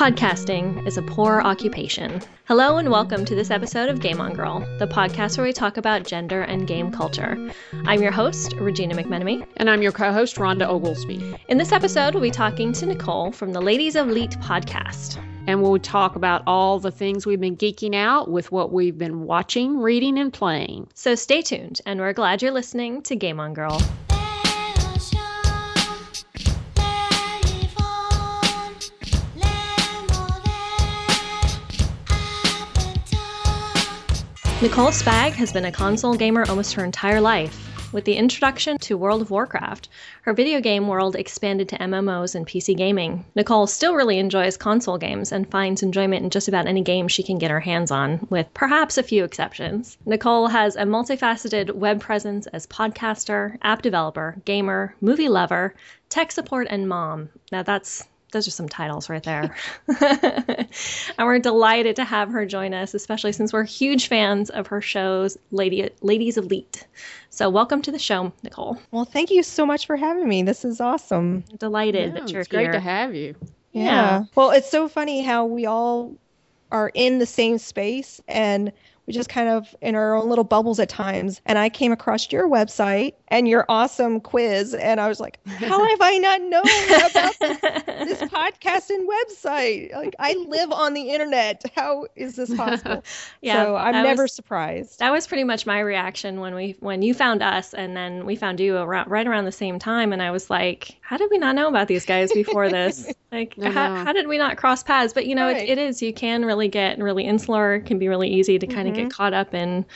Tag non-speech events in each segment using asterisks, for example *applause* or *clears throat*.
Podcasting is a poor occupation. Hello and welcome to this episode of Game On Girl, the podcast where we talk about gender and game culture. I'm your host, Regina McMenemy. And I'm your co host, Rhonda Oglesby. In this episode, we'll be talking to Nicole from the Ladies of Leet podcast. And we'll talk about all the things we've been geeking out with what we've been watching, reading, and playing. So stay tuned, and we're glad you're listening to Game On Girl. Nicole Spag has been a console gamer almost her entire life. With the introduction to World of Warcraft, her video game world expanded to MMOs and PC gaming. Nicole still really enjoys console games and finds enjoyment in just about any game she can get her hands on, with perhaps a few exceptions. Nicole has a multifaceted web presence as podcaster, app developer, gamer, movie lover, tech support, and mom. Now that's those are some titles right there. *laughs* and we're delighted to have her join us, especially since we're huge fans of her shows, Lady Ladies of Leet. So welcome to the show, Nicole. Well, thank you so much for having me. This is awesome. Delighted yeah, that you're it's here. Great to have you. Yeah. yeah. Well, it's so funny how we all are in the same space and we just kind of in our own little bubbles at times. And I came across your website and your awesome quiz, and I was like, how have I not known about this, this *laughs* podcast and website? Like, I live on the internet. How is this possible? *laughs* yeah, so I'm never was, surprised. That was pretty much my reaction when we when you found us, and then we found you around right around the same time, and I was like, how did we not know about these guys before this? *laughs* Like, how, how, did we not cross paths? But you know, right. it, it is. You can really get really insular. It can be really easy to kind of mm-hmm. get caught up in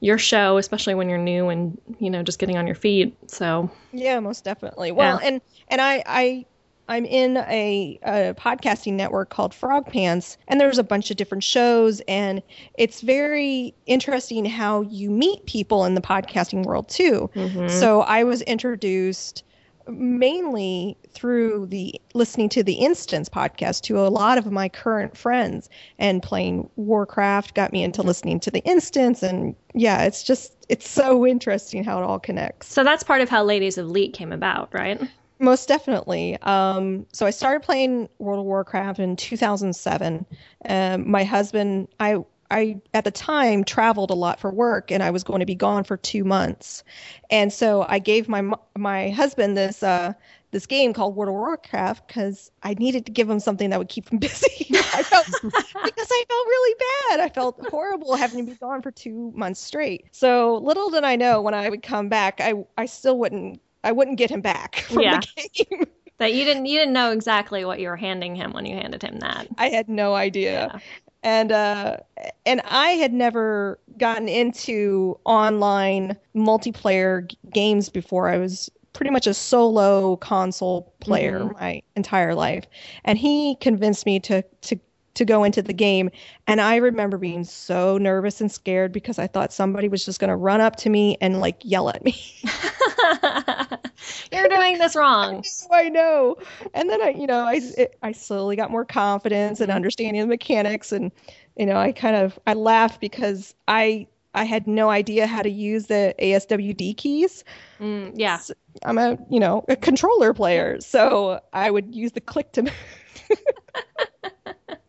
your show, especially when you're new and you know just getting on your feet. So yeah, most definitely. Well, yeah. and and I I I'm in a, a, podcasting network called Frog Pants, and there's a bunch of different shows, and it's very interesting how you meet people in the podcasting world too. Mm-hmm. So I was introduced mainly through the listening to the instance podcast to a lot of my current friends and playing warcraft got me into listening to the instance and yeah it's just it's so interesting how it all connects. So that's part of how ladies of Leet came about right? Most definitely. Um, so i started playing world of warcraft in 2007 um, my husband i I at the time traveled a lot for work and I was going to be gone for 2 months. And so I gave my my husband this uh this game called World of Warcraft because I needed to give him something that would keep him *laughs* busy. I felt *laughs* because I felt really bad. I felt horrible having to be gone for two months straight. So little did I know when I would come back, I I still wouldn't I wouldn't get him back *laughs* from yeah. the game. that you didn't you didn't know exactly what you were handing him when you handed him that. I had no idea. Yeah and uh, and I had never gotten into online multiplayer g- games before. I was pretty much a solo console player mm-hmm. my entire life, and he convinced me to to to go into the game. And I remember being so nervous and scared because I thought somebody was just going to run up to me and like yell at me. *laughs* *laughs* You're doing this wrong. *laughs* I know. And then I, you know, I, it, I slowly got more confidence and understanding the mechanics. And, you know, I kind of, I laughed because I, I had no idea how to use the ASWD keys. Mm, yeah. So I'm a, you know, a controller player. So I would use the click to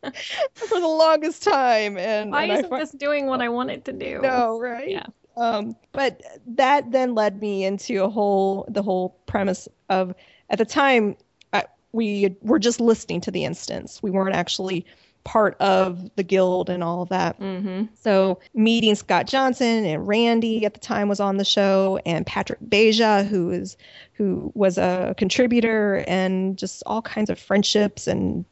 *laughs* for the longest time. And why and isn't this doing what I want it to do? No, right? Yeah. Um, but that then led me into a whole the whole premise of at the time I, we were just listening to the instance. We weren't actually part of the guild and all of that. Mm-hmm. So meeting Scott Johnson and Randy at the time was on the show, and Patrick Beja, who is who was a contributor, and just all kinds of friendships and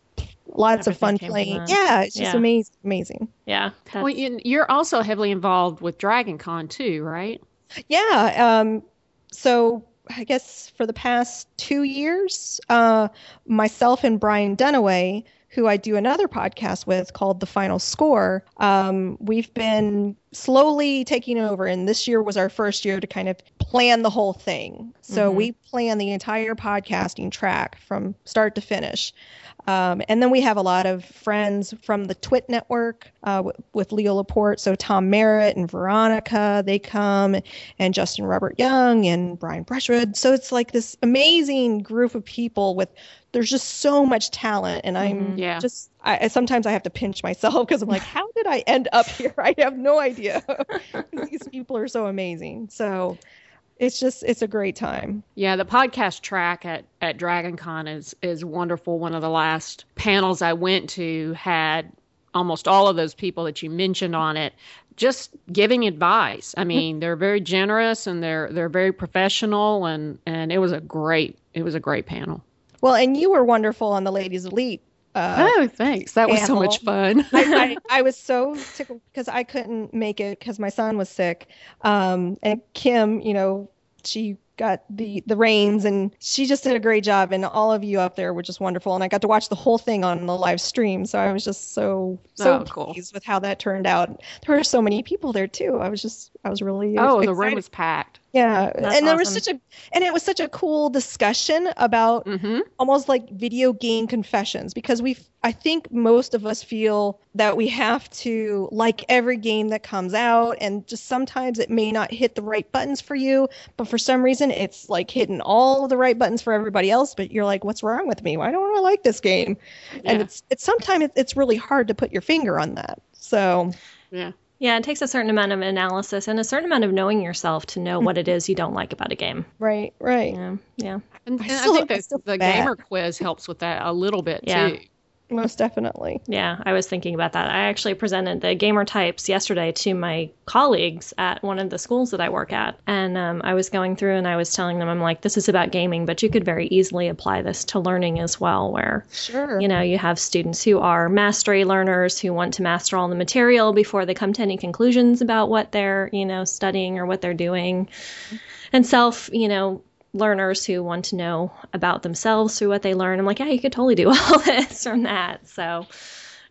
lots of fun playing. Yeah, it's just yeah. amazing. Amazing. Yeah. Well, you're also heavily involved with Dragon Con too, right? Yeah. Um, so I guess for the past two years, uh, myself and Brian Dunaway, who I do another podcast with called The Final Score, um, we've been slowly taking over. And this year was our first year to kind of plan the whole thing. So mm-hmm. we plan the entire podcasting track from start to finish. Um, and then we have a lot of friends from the Twit network uh, w- with Leo Laporte. So Tom Merritt and Veronica, they come, and Justin Robert Young and Brian Brushwood. So it's like this amazing group of people with, there's just so much talent. And I'm mm-hmm, yeah. just I sometimes I have to pinch myself because I'm like, *laughs* how did I end up here? I have no idea. *laughs* These people are so amazing. So it's just it's a great time. Yeah, the podcast track at at Dragon Con is is wonderful. One of the last panels I went to had almost all of those people that you mentioned on it just giving advice. I mean, they're very generous and they're they're very professional and and it was a great it was a great panel. Well, and you were wonderful on the Ladies of Leet. Uh, oh, thanks. That was so much fun. *laughs* I, I, *laughs* I was so tickled because I couldn't make it because my son was sick. Um, and Kim, you know, she got the the reins and she just did a great job and all of you up there were just wonderful and I got to watch the whole thing on the live stream so I was just so so Oh, cool. pleased with how that turned out. There were so many people there too. I was just I was really oh, the room was packed. yeah That's and there was such a and it was such a cool discussion about Mm-hmm. almost like video game confessions because we I think most of us feel that we have to like every game that comes out and just sometimes it may not hit the right buttons for you but for some reason it's like hitting all the right buttons for everybody else but you're like what's wrong with me why don't I like this game and it's it's sometimes it's really hard to put your finger on that so Yeah. Yeah, it takes a certain amount of analysis and a certain amount of knowing yourself to know what it is you don't like about a game. *laughs* right right Yeah, yeah. And, I and I, still- think that still the bad. gamer quiz helps with that a little bit Yeah. too. Most definitely Yeah, I was thinking about that. I actually presented the gamer types yesterday to my colleagues at one of the schools that I work at. And um, I was going through and I was telling them, I'm like, this is about gaming, but you could very easily apply this to learning as well, where, sure you know, you have students who are mastery learners who want to master all the material before they come to any conclusions about what they're, you know, studying or what they're doing. And self, you know, learners who want to know about themselves through what they learn. I'm like, yeah, you could totally do all *laughs* this from that. So,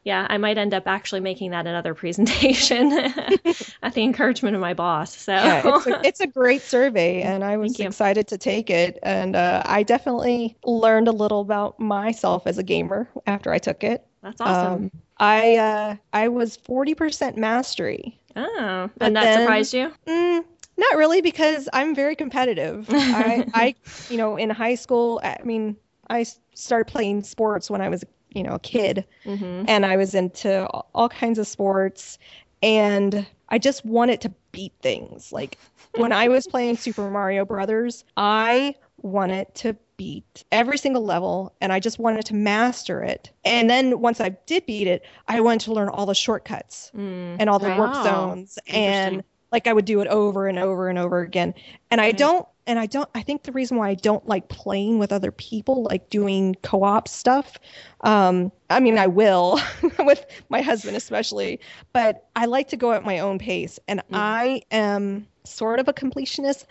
yeah, I might end up actually making that another presentation *laughs* at the encouragement of my boss. So, yeah, it's a, *laughs* it's a great survey, and I was excited to take it. And uh, I definitely learned a little about myself as a gamer after I took it. that's awesome. Um, I uh, I was forty percent mastery. oh, and that then- surprised you? Mm, not really, because I'm very competitive. I, *laughs* I, you know, in high school, I mean, I started playing sports when I was, you know, a kid hmm and I was into all- kinds of sports and I just wanted to beat things. Like when I was playing Super Mario Brothers, I wanted to beat every single level and I just wanted to master it. And then once I did beat it, I wanted to learn all the shortcuts Mm. and all the warp Wow. zones and. Like I would do it over and over and over again. And I Mhm. don't and I don't I think the reason why I don't like playing with other people like doing co-op stuff um I mean I will *laughs* with my husband especially but I like to go at my own pace and I am sort of a completionist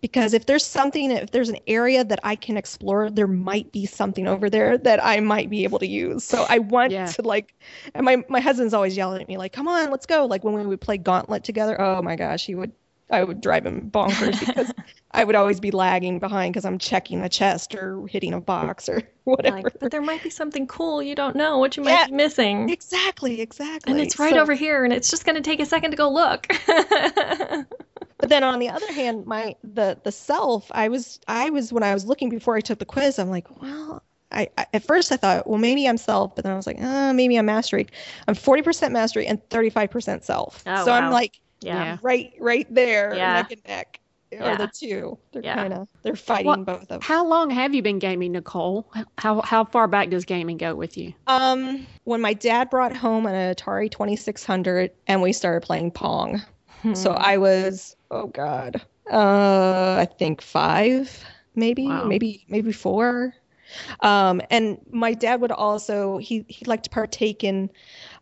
because if there's something if there's an area that I can explore there might be something over there that I might be able to use so I want Yeah. to like and my my husband's always yelling at me like come on let's go like when we would play gauntlet together oh my gosh he would I would drive him bonkers because *laughs* I would always be lagging behind because I'm checking a chest or hitting a box or whatever. *laughs* Like, but there might be something cool you don't know what you might Yeah. be missing. exactly, exactly. And it's right So- over here, and it's just going to take a second to go look. *laughs* But then on the other hand, my the the self, I was I was when I was looking before I took the quiz, I'm like, well, I, I at first I thought, well, maybe I'm self, but then I was like, oh, maybe I'm mastery. I'm 40% mastery and 35% self. Oh, so I'm like yeah. Yeah. right right there, Yeah. neck and neck. Yeah. Or the two. They're Yeah. kind of they're fighting What- both of them. How long have you been gaming, Nicole? How how far back does gaming go with you? Um, when my dad brought home an Atari 2600 and we started playing Pong. So Hmm. I was, oh God, uh, I think five, maybe, Wow. maybe, maybe four. Um, and my dad would also, he, he liked to partake in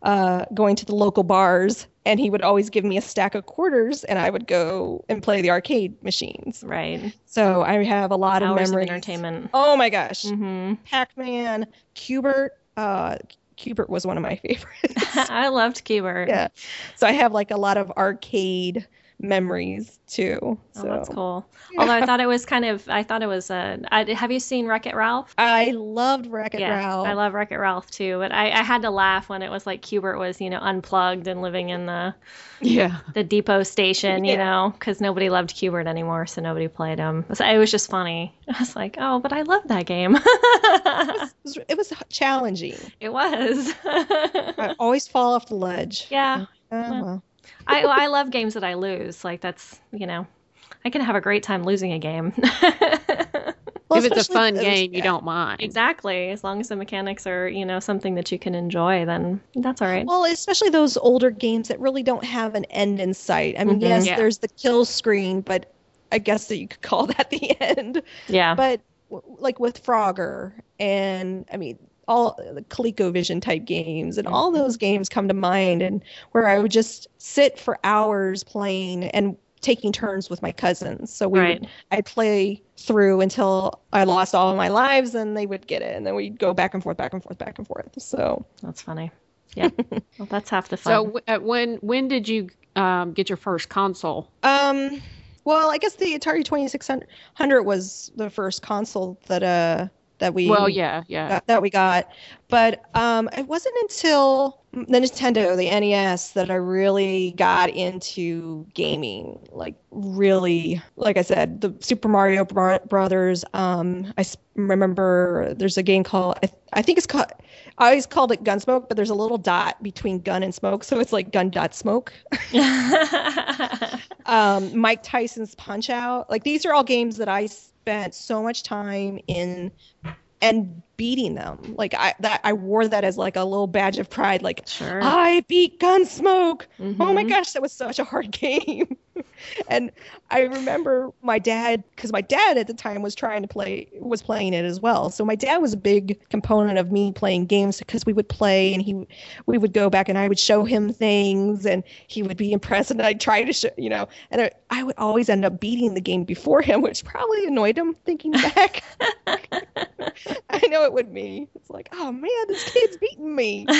uh, going to the local bars and he would always give me a stack of quarters and I would go and play the arcade machines. right. So I have a lot of Hours of memories. entertainment. Oh my gosh. hmm Pac-Man, Q*bert, uh, Q*bert was one of my *laughs* favorites. *laughs* I loved Q*bert. yeah. So I have like a lot of arcade memories too. Oh, So that's cool. Although I thought it was kind of, I thought it was. Uh, I, have you seen Wreck It Ralph? I loved Wreck-It yeah, Ralph. I love Wreck It Ralph too. But I, I had to laugh when it was like Q*bert was, you know, unplugged and living in the Yeah. the depot station, you Yeah. know, because nobody loved Q*bert anymore, so nobody played him. So it was just funny. *laughs* I was like, oh, but I love that game. it, was, it was challenging. it was. *laughs* I always fall off the ledge. yeah, Oh, well. I I love games that I lose. Like that's you know, I can have a great time losing a game. *laughs* Well, if it's a fun those- game, you yeah. don't mind. exactly. As long as the mechanics are you know something that you can enjoy, then that's all right. Well, especially those older games that really don't have an end in sight. I mean, Mhm. yes, Yeah. there's the kill screen, but I guess that you could call *laughs* that the end. yeah. But w- like with Frogger and I mean all the ColecoVision type games and all those games come to mind and where I would just sit for hours playing and taking turns with my cousins. So we Right. I'd play through until I lost all of my lives and they would get it and then we'd go back and forth back and forth back and forth. So That's funny. Yeah. *laughs* well, that's half the fun. So w- uh, when when did you um, get your first console? Um, well, I guess the Atari 2600 was the first console that uh that we Well, yeah, yeah. that, that we got, but um, it wasn't until the Nintendo, the NES, that I really got into gaming. Like really, like I said, the Super Mario Bro- Brothers. Um, I remember there's a game called I, I think it's called. I always called it Gunsmoke, but there's a little dot between gun and smoke, so it's like gun dot smoke. *laughs* um, Mike Tyson's Punch Out. Like these are all games that I spent so much time in and beating them. Like I that I wore that as like a little badge of pride. Like sure. I beat Gunsmoke. Oh my Mhm. gosh, that was such a hard *laughs* game. and I remember my dad because my dad at the time was trying to play was playing it as well. So my dad was a big component of me playing games because we would play and he we would go back and I would show him things and he would be impressed and I'd try to show you know and I, I would always end up beating the game before him, which probably annoyed him thinking back. *laughs* *laughs* I know it would me. It's like, oh man, this kid's beating me. *laughs*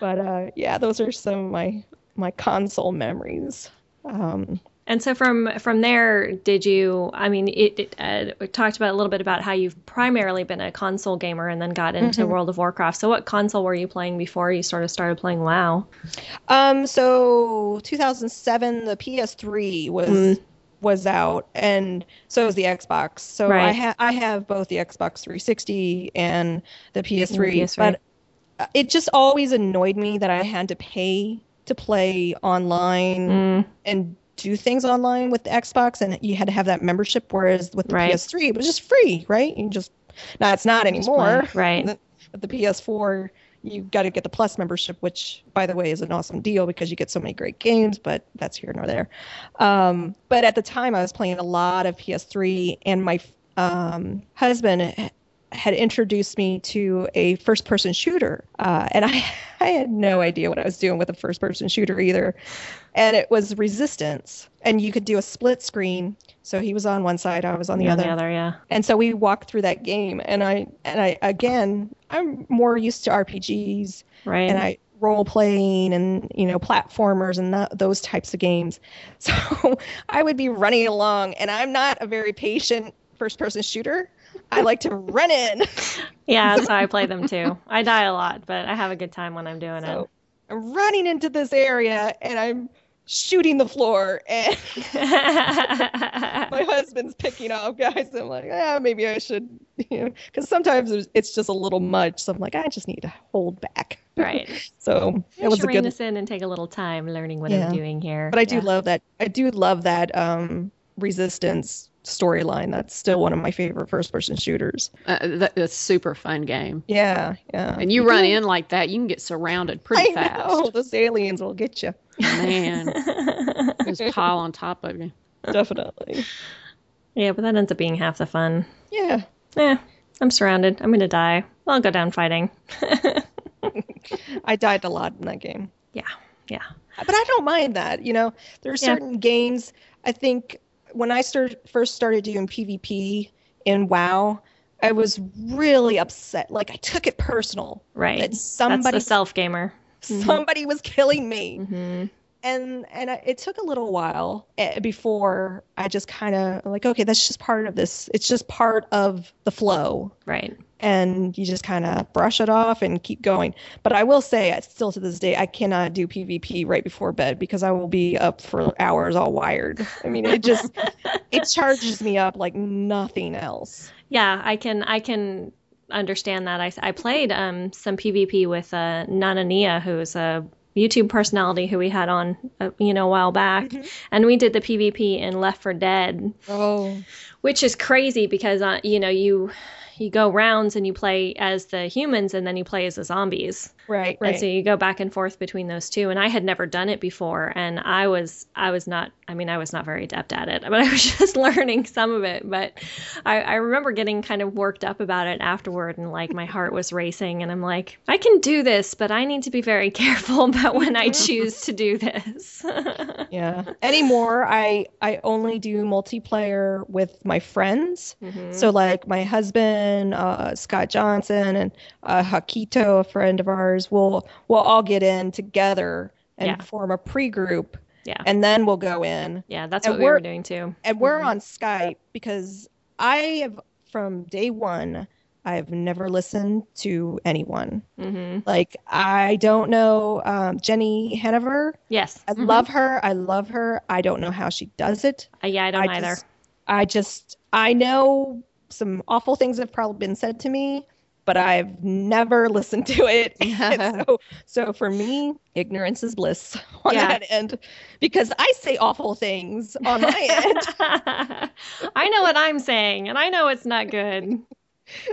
But uh, yeah, those are some of my my console memories. Um, And so from from there, did you? I mean, it, it uh, we talked about a little bit about how you've primarily been a console gamer and then got into Mhm. World of Warcraft. So what console were you playing before you sort of started playing WoW? um, so 2007, the PS3 was Mm. Was out, and so was the Xbox. So I Right. have I have both the Xbox 360 and the PS3, PS3. but it just always annoyed me that I had to pay to play online Mm, and do things online with the Xbox, and you had to have that membership. Whereas with the Right. PS3, it was just free, right? You just now it's not anymore. right. *laughs* With the PS4, you got to get the Plus membership, which, by the way, is an awesome deal because you get so many great games. But that's here nor there. Um, but at the time, I was playing a lot of PS3, and my um, husband had introduced me to a first-person shooter, uh, and *laughs* I I had no idea what I was doing with a first-person shooter either and it was resistance and you could do a split screen so he was on one side i was on the other The other, yeah. and so we walked through that game and i and i again i'm more used to rpgs Right. and i role playing and you know platformers and those types of games *laughs* so i would be running along and i'm not a very patient first person shooter i like to run in *laughs* yeah, that's how I play them *laughs* too. I die a lot, but I have a good time when I'm doing so i'm running into this area and i'm shooting the floor and *laughs* my husband's picking off guys. I'm like, ah, maybe I should, you know, because sometimes it's- just a little much. So I'm like, I just need to hold back. right. So I it was a good, this in and take a little time learning what Yeah. I'm doing here. but I do Yeah. love that. I do love that um, resistance storyline. That's still one of my favorite first-person shooters. Uh, that, that's a super fun game. Yeah, yeah. And you run do- in like that, you can get surrounded pretty I fast. know *laughs* those aliens will get you. Man, *laughs* just pile on top of you. Definitely. yeah, but that ends up being half the fun. Yeah. Yeah, I'm surrounded. I'm gonna die. I'll go down fighting. *laughs* I died a lot in that game. yeah, yeah. but I don't mind that. You know, there are Yeah. certain games. I think when I start, first started doing PvP in WoW, I was really upset. Like I took it personal Right. that That's somebody the self gamer. *laughs* Somebody was killing me, hmm and and I, it took a little while eh, before I just kind of like okay that's just part of this it's just part of the flow Right. And you just kind of brush it off and keep going. But I will say still to this day I cannot do PvP right before bed because I will be up for hours all wired. I mean it just *laughs* it charges me up like nothing else. Yeah, I can I can understand that. I, I played um, some PvP with uh, Nana Nia, who's a YouTube personality who we had on, uh, you know, a while back, and we did the PvP in Left for Dead, oh. which is crazy because uh, you know you you go rounds and you play as the humans and then you play as the zombies. Right right. And so you go back and forth between those two. And I had never done it before, and I was I was not I mean I was not very adept at it, *laughs* but I was just learning some of it. But I, I remember getting kind of worked up about it afterward, and like my heart was racing, and I'm like I can do this, but I need to be very *laughs* careful about when I choose to do this. *laughs* yeah anymore I I only do multiplayer with my friends Mhm. So like my husband, uh, Scott Johnson, and uh, Hakito, a friend of ours, will we'll all get in together and Yeah. form a pre-group, Yeah. and then we'll go in. yeah, that's and what we were doing too. And we're Mhm. on Skype because I have from day one. I've never listened to anyone. hmm Like I don't know um, Jenny Haniver. Yes. I Mhm. love her. I love her. I don't know how she does it. Uh, yeah, I don't I either. just, I just, I know some awful things have probably been said to me, but I've never listened to it. *laughs* *laughs* So, so for me, ignorance is bliss *laughs* on Yeah. that end, because I say awful things on my end. I know what I'm saying, and I know it's not good.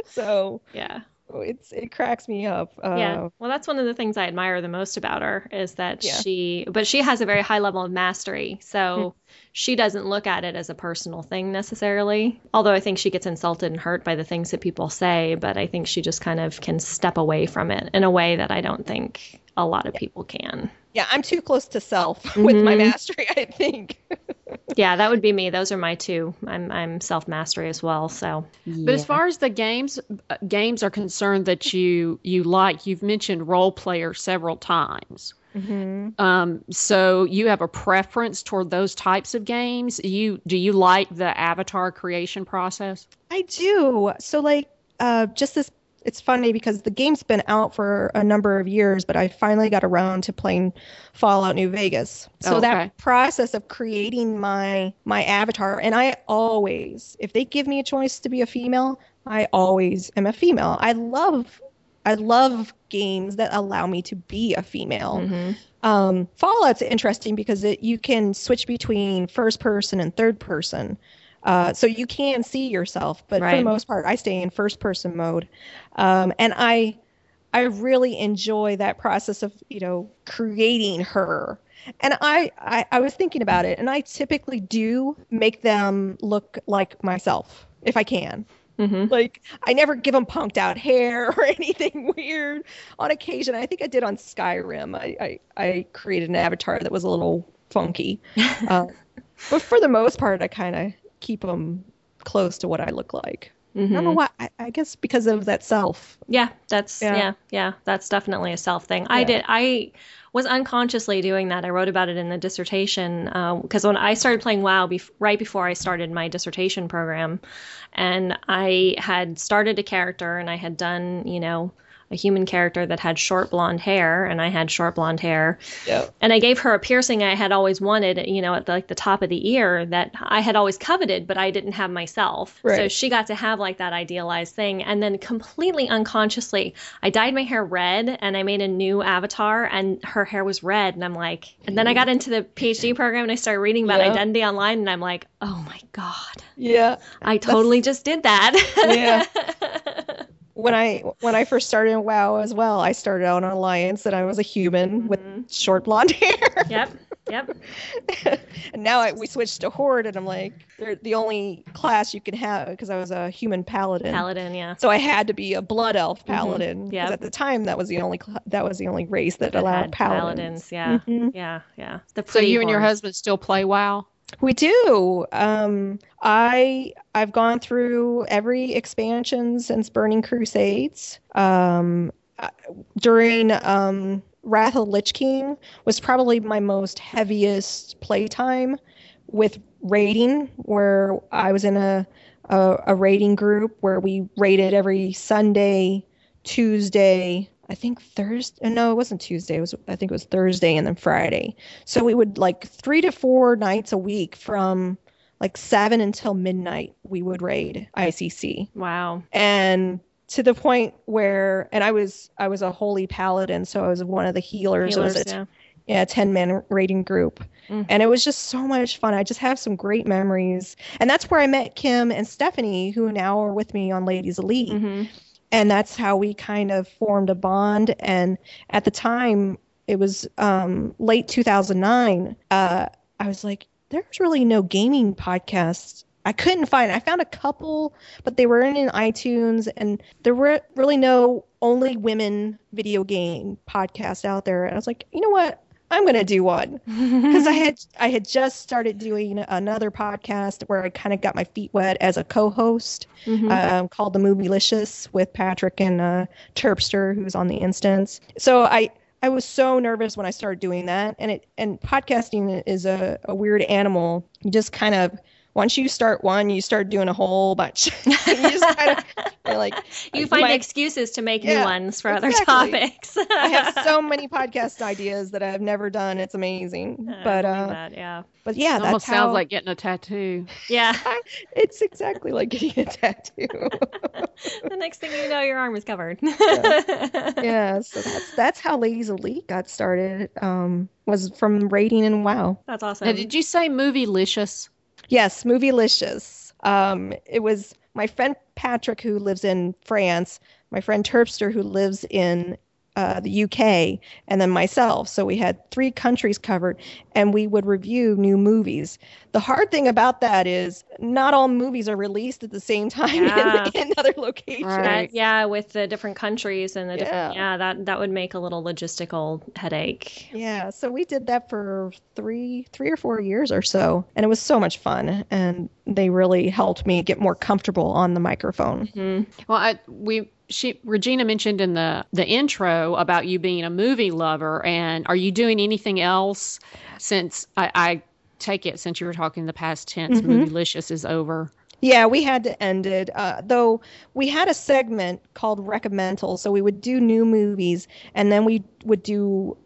So Yeah. It's it cracks me up. Uh, Yeah. Well, that's one of the things I admire the most about her is that Yeah. she, but she has a very high level of mastery. So she doesn't look at it as a personal thing necessarily. Although I think she gets insulted and hurt by the things that people say, but I think she just kind of can step away from it in a way that I don't think a lot of people can. yeah, I'm too close to self *laughs* with my Mhm. mastery. I think. *laughs* Yeah, that would be me. Those are my two. I'm I'm self mastery as well. So But as far as the games uh, games are concerned that you you like, you've mentioned role player several times. hmm Um, so you have a preference toward those types of games. You do you like the avatar creation process? I do. So like uh just this it's funny because the game's been out for a number of years, but I finally got around to playing Fallout New Vegas. So Oh, okay. that process of creating my my avatar and I always if they give me a choice to be a female, I always am a female. I love I love games that allow me to be a female. mhm. Um, Fallout's interesting because it, you can switch between first person and third person. Uh, so you can see yourself, but for the most part, I stay in first person mode. Um, and I, I really enjoy that process of, you know, creating her. And I, I, I was thinking about it, and I typically do make them look like myself if I can. Mhm. Like I never give them punked out hair *laughs* or anything weird. On occasion, I think I did on Skyrim. I I, I created an avatar that was a little funky, *laughs* uh, but for the most part, I kind of keep them close to what I look like. Mm-hmm. I don't know why. I, I guess because of that self. Yeah, that's Yeah. yeah. yeah, That's definitely a self thing. I Yeah. did. I was unconsciously doing that. I wrote about it in the dissertation um, because when I started playing WoW, bef- right before I started my dissertation program, and I had started a character and I had done, you know, a human character that had short blonde hair, and I had short blonde hair, Yeah. and I gave her a piercing I had always wanted, you know, at the, like the top of the ear that I had always coveted, but I didn't have myself. Right. So she got to have like that idealized thing, and then completely unconsciously, I dyed my hair red and I made a new avatar, and her hair was red, and I'm like, and then I got into the PhD program and I started reading about Yeah. identity online, and I'm like, oh my god, Yeah. I totally *laughs* just did that. *laughs* When I when I first started in WoW as well, I started out on Alliance and I was a human with Mhm. short blonde *laughs* hair. yep, yep. and *laughs* now I, we switched to horde, and I'm like, they're the only class you can have because I was a human paladin. Paladin, yeah. So I had to be a blood elf Mhm. paladin. 'cause Yep. at the time that was the only cl- that was the only race that That allowed had paladins. yeah, Mhm. yeah, yeah. The So pretty you and your husband still play WoW? We do. Um, I I've gone through every expansion since Burning Crusades. Um, during um, Wrath of Lich King was probably my most heaviest playtime with raiding, where I was in a, a, a raiding group where we raided every Sunday, Tuesday, I think Thursday. No, it wasn't Tuesday. It was I think it was Thursday and then Friday. So we would like three to four nights a week from like seven until midnight. We would raid ICC. Wow. And to the point where, and I was I was a holy paladin, so I was one of the healers. Healers, it was a yeah. yeah, 10 man raiding group. Mhm. And it was just so much fun. I just have some great memories. And that's where I met Kim and Stephanie, who now are with me on Ladies of Leet. Mhm. And that's how we kind of formed a bond. And at the time, it was um, late 2009. Uh, I was like, there's really no gaming podcasts. I couldn't find. I found a couple, but they were in, in iTunes, and there were really no only women video game podcast out there. And I was like, you know what? I'm gonna do one *laughs* because I had I had just started doing another podcast where I kind of got my feet wet as a co-host Mhm. um, called the Movielicious with Patrick and uh, Terpster, who's on the instance. So I I was so nervous when I started doing that, and it and podcasting is a, a weird animal. You just kind of once you start one, you start doing a whole bunch. *laughs* you just kind of you're like you find my- excuses to make new ones for other topics. *laughs* I have so *laughs* many podcast ideas that I've never done. It's amazing. I But believe uh, that, yeah, but yeah, It that's almost how sounds like getting a tattoo. yeah. it's exactly like getting a tattoo. the next thing you know, your arm is covered. yeah, so that's that's how Ladies of Leet got started. Um, was from raiding and wow. That's awesome. Now, did you say movie licious? Yes, Movielicious. Um, it was my friend Patrick who lives in France, my friend Terpster who lives in uh, the UK, and then myself. So we had three countries covered, and we would review new movies. The hard thing about that is not all movies are released at the same time *laughs* Yeah. in, in other locations. Right. That- yeah, with the different countries and the different Yeah. yeah, that that would make a little logistical headache. Yeah, so we did that for three, three or four years or so, and it was so much fun. And they really helped me get more comfortable on the microphone. Mhm. Well, I, we she Regina mentioned in the the intro about you being a movie lover, and are you doing anything else since I, I take it since you were talking the past tense, Mhm. Movielicious is over. Yeah, we had to end it. Uh, though we had a segment called Recommendal, so we would do new movies, and then we would do.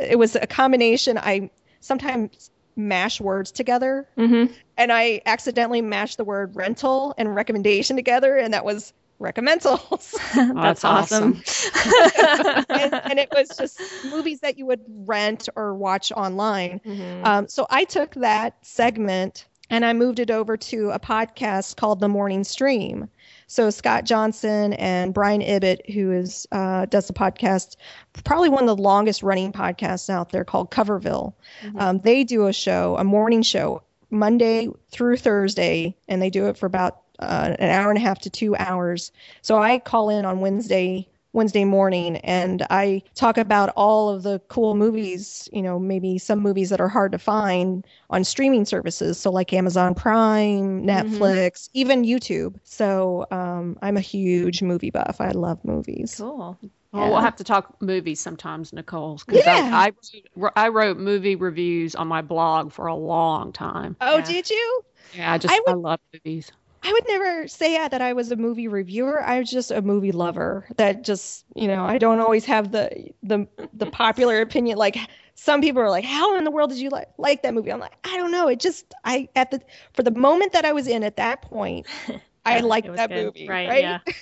It was a combination. I sometimes mash words together, Mhm. and I accidentally mashed the word rental and recommendation together, and that was recommendals. *laughs* *laughs* That's that's awesome. *laughs* and, and it was just movies that you would rent or watch online. Mhm. Um, so I took that segment and I moved it over to a podcast called The Morning Stream. So Scott Johnson and Brian Ibbott, who is uh, does the podcast, probably one of the longest running podcasts out there called Coverville. Mhm. Um, they do a show, a morning show, Monday through Thursday, and they do it for about uh, an hour and a half to two hours. So I call in on Wednesday Wednesday morning and I talk about all of the cool movies, you know, maybe some movies that are hard to find on streaming services. So like Amazon Prime, Netflix, even YouTube. So um, I'm a huge movie buff. I love movies. cool. Well, we'll have to talk movies sometimes, Nicole. 'cause Yeah. I, I, I wrote movie reviews on my blog for a long time. Oh, Yeah. did you? Yeah, I just I I, love movies. I would never say that I was a movie reviewer. I was just a movie lover. That just, you know, I don't always have the the the *laughs* popular opinion. Like some people are like, "How in the world did you like like that movie?" I'm like, I don't know. It just I at the for the moment that I was in at that point, *laughs* I liked that good. movie. Right, Right. yeah. *laughs*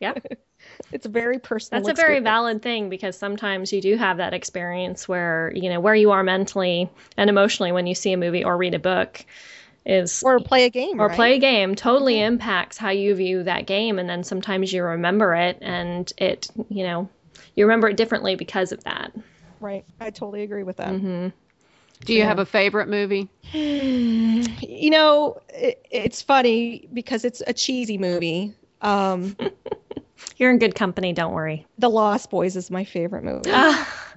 Yep. It's a very personal. That's a very experience. valid thing because sometimes you do have that experience where, you know, where you are mentally and emotionally when you see a movie or read a book is or play a game. or right? play a game totally Mhm. impacts how you view that game and then sometimes you remember it and it, you know, you remember it differently because of that. Right. I totally agree with that. hmm Do you Yeah. have a favorite movie? *sighs* You know, it, it's funny because it's a cheesy movie. Um, *laughs* You're in good company, don't worry. The Lost Boys is my favorite movie.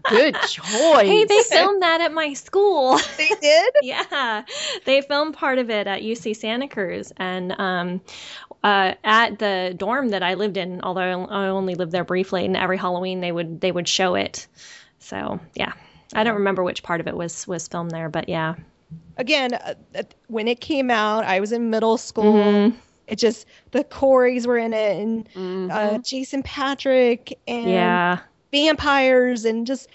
Good choice. *laughs* hey, they filmed that at my school. *laughs* they did? *laughs* yeah, they filmed part of it at UC Santa Cruz, and um, uh, at the dorm that I lived in. Although I only lived there briefly, and every Halloween they would they would show it. So yeah, I don't remember which part of it was was filmed there, but yeah. Again, uh, uh, when it came out, I was in middle school. Mhm. It just the Coreys were in it, and Mhm. uh, Jason Patric, and Yeah. Vampires, and just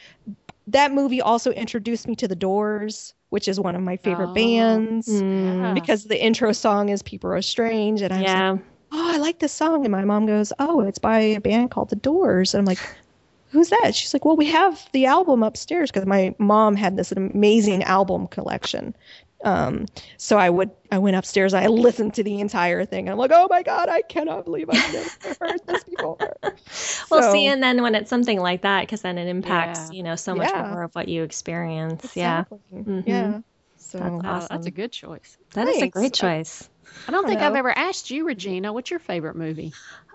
that movie also introduced me to the Doors, which is one of my favorite Oh. bands. Mm. Yeah. Because the intro song is "People Are Strange," and I was like, oh, I like this song. And my mom goes, oh, it's by a band called The Doors. And I'm like, *laughs* who's that? She's like, well, we have the album upstairs because my mom had this amazing album collection. Um, so I would, I went upstairs. I listened to the entire thing. I'm like, oh my god, I cannot believe I've never *laughs* heard this before. Well, So- see, and then when it's something like that, because then it impacts, Yeah. you know, so much Yeah. more of what you experience. Yeah. Exactly. Mhm. Yeah. So That's awesome. that's a good choice. That is a great choice. I don't I think I've ever asked you, Regina, what's your favorite movie?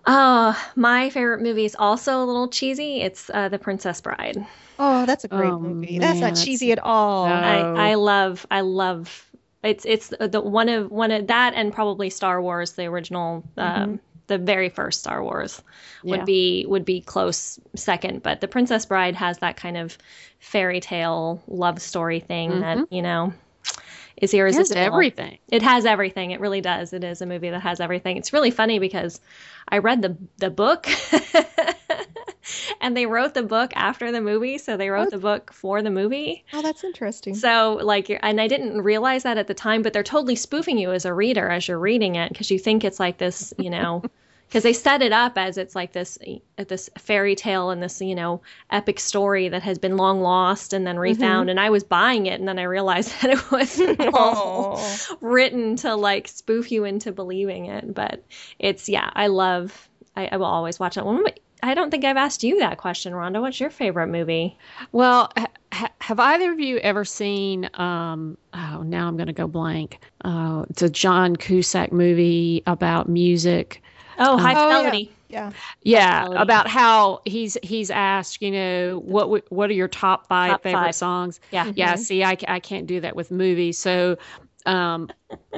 Oh, my favorite movie is also a little cheesy. It's uh, The Princess Bride. oh, that's a great Oh, movie. That's not that's- cheesy at all. No. I. I love I love it's it's the one of one of that and probably Star Wars the original um, the very first Star Wars would Yeah. be would be close second but the Princess Bride has that kind of fairy tale love story thing that you know is It has everything. It has everything. It really does. It is a movie that has everything. It's really funny because I read the the book *laughs* and they wrote the book after the movie, so they wrote Oh. the book for the movie. oh, that's interesting. So like and I didn't realize that at the time, but they're totally spoofing you as a reader as you're reading it because you think it's like this, you know, *laughs* because they set it up as it's like this this fairy tale and this, you know, epic story that has been long lost and then refound and I was buying it and then I realized *laughs* that it was *laughs* all written to like spoof you into believing it. But it's yeah, I love. I, I will always watch that one. But I don't think I've asked you that question, Rhonda. What's your favorite movie? Well, ha- ha- have either of you ever seen? Um, oh, now I'm going to go blank. Uh, it's a John Cusack movie about music. Oh, High um, Oh, yeah. Fidelity. Yeah. Yeah, Fidelity. about how he's he's asked, you know, what what are your top five Top favorite five. songs? Yeah. Yeah, mm-hmm. see, I, I can't do that with movies. So um,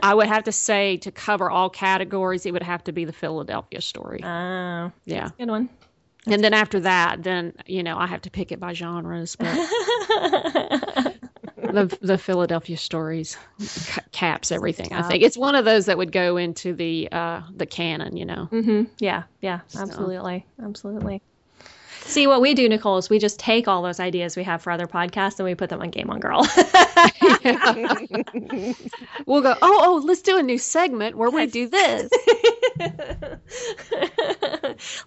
I would have to say to cover all categories, it would have to be the Philadelphia story. Oh, yeah. good one. And then after that, then, you know, I have to pick it by genres. But *laughs* the, the Philadelphia stories ca- caps everything, I think. It's one of those that would go into the uh, the canon, you know. hmm Yeah, yeah, absolutely, absolutely. See, what we do, Nicole, is we just take all those ideas we have for other podcasts and we put them on Game on Girl. *laughs* We'll go, oh, oh, let's do a new segment where we do this. *laughs*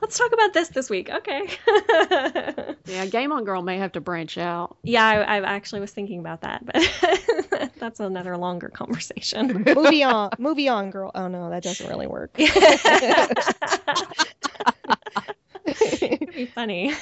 Let's talk about this this week. Okay. *laughs* Yeah, Game on Girl may have to branch out. yeah, I, I actually was thinking about that, but that's another longer conversation. movie on, movie on, girl. Oh no, that doesn't really work. It'd be funny. *laughs*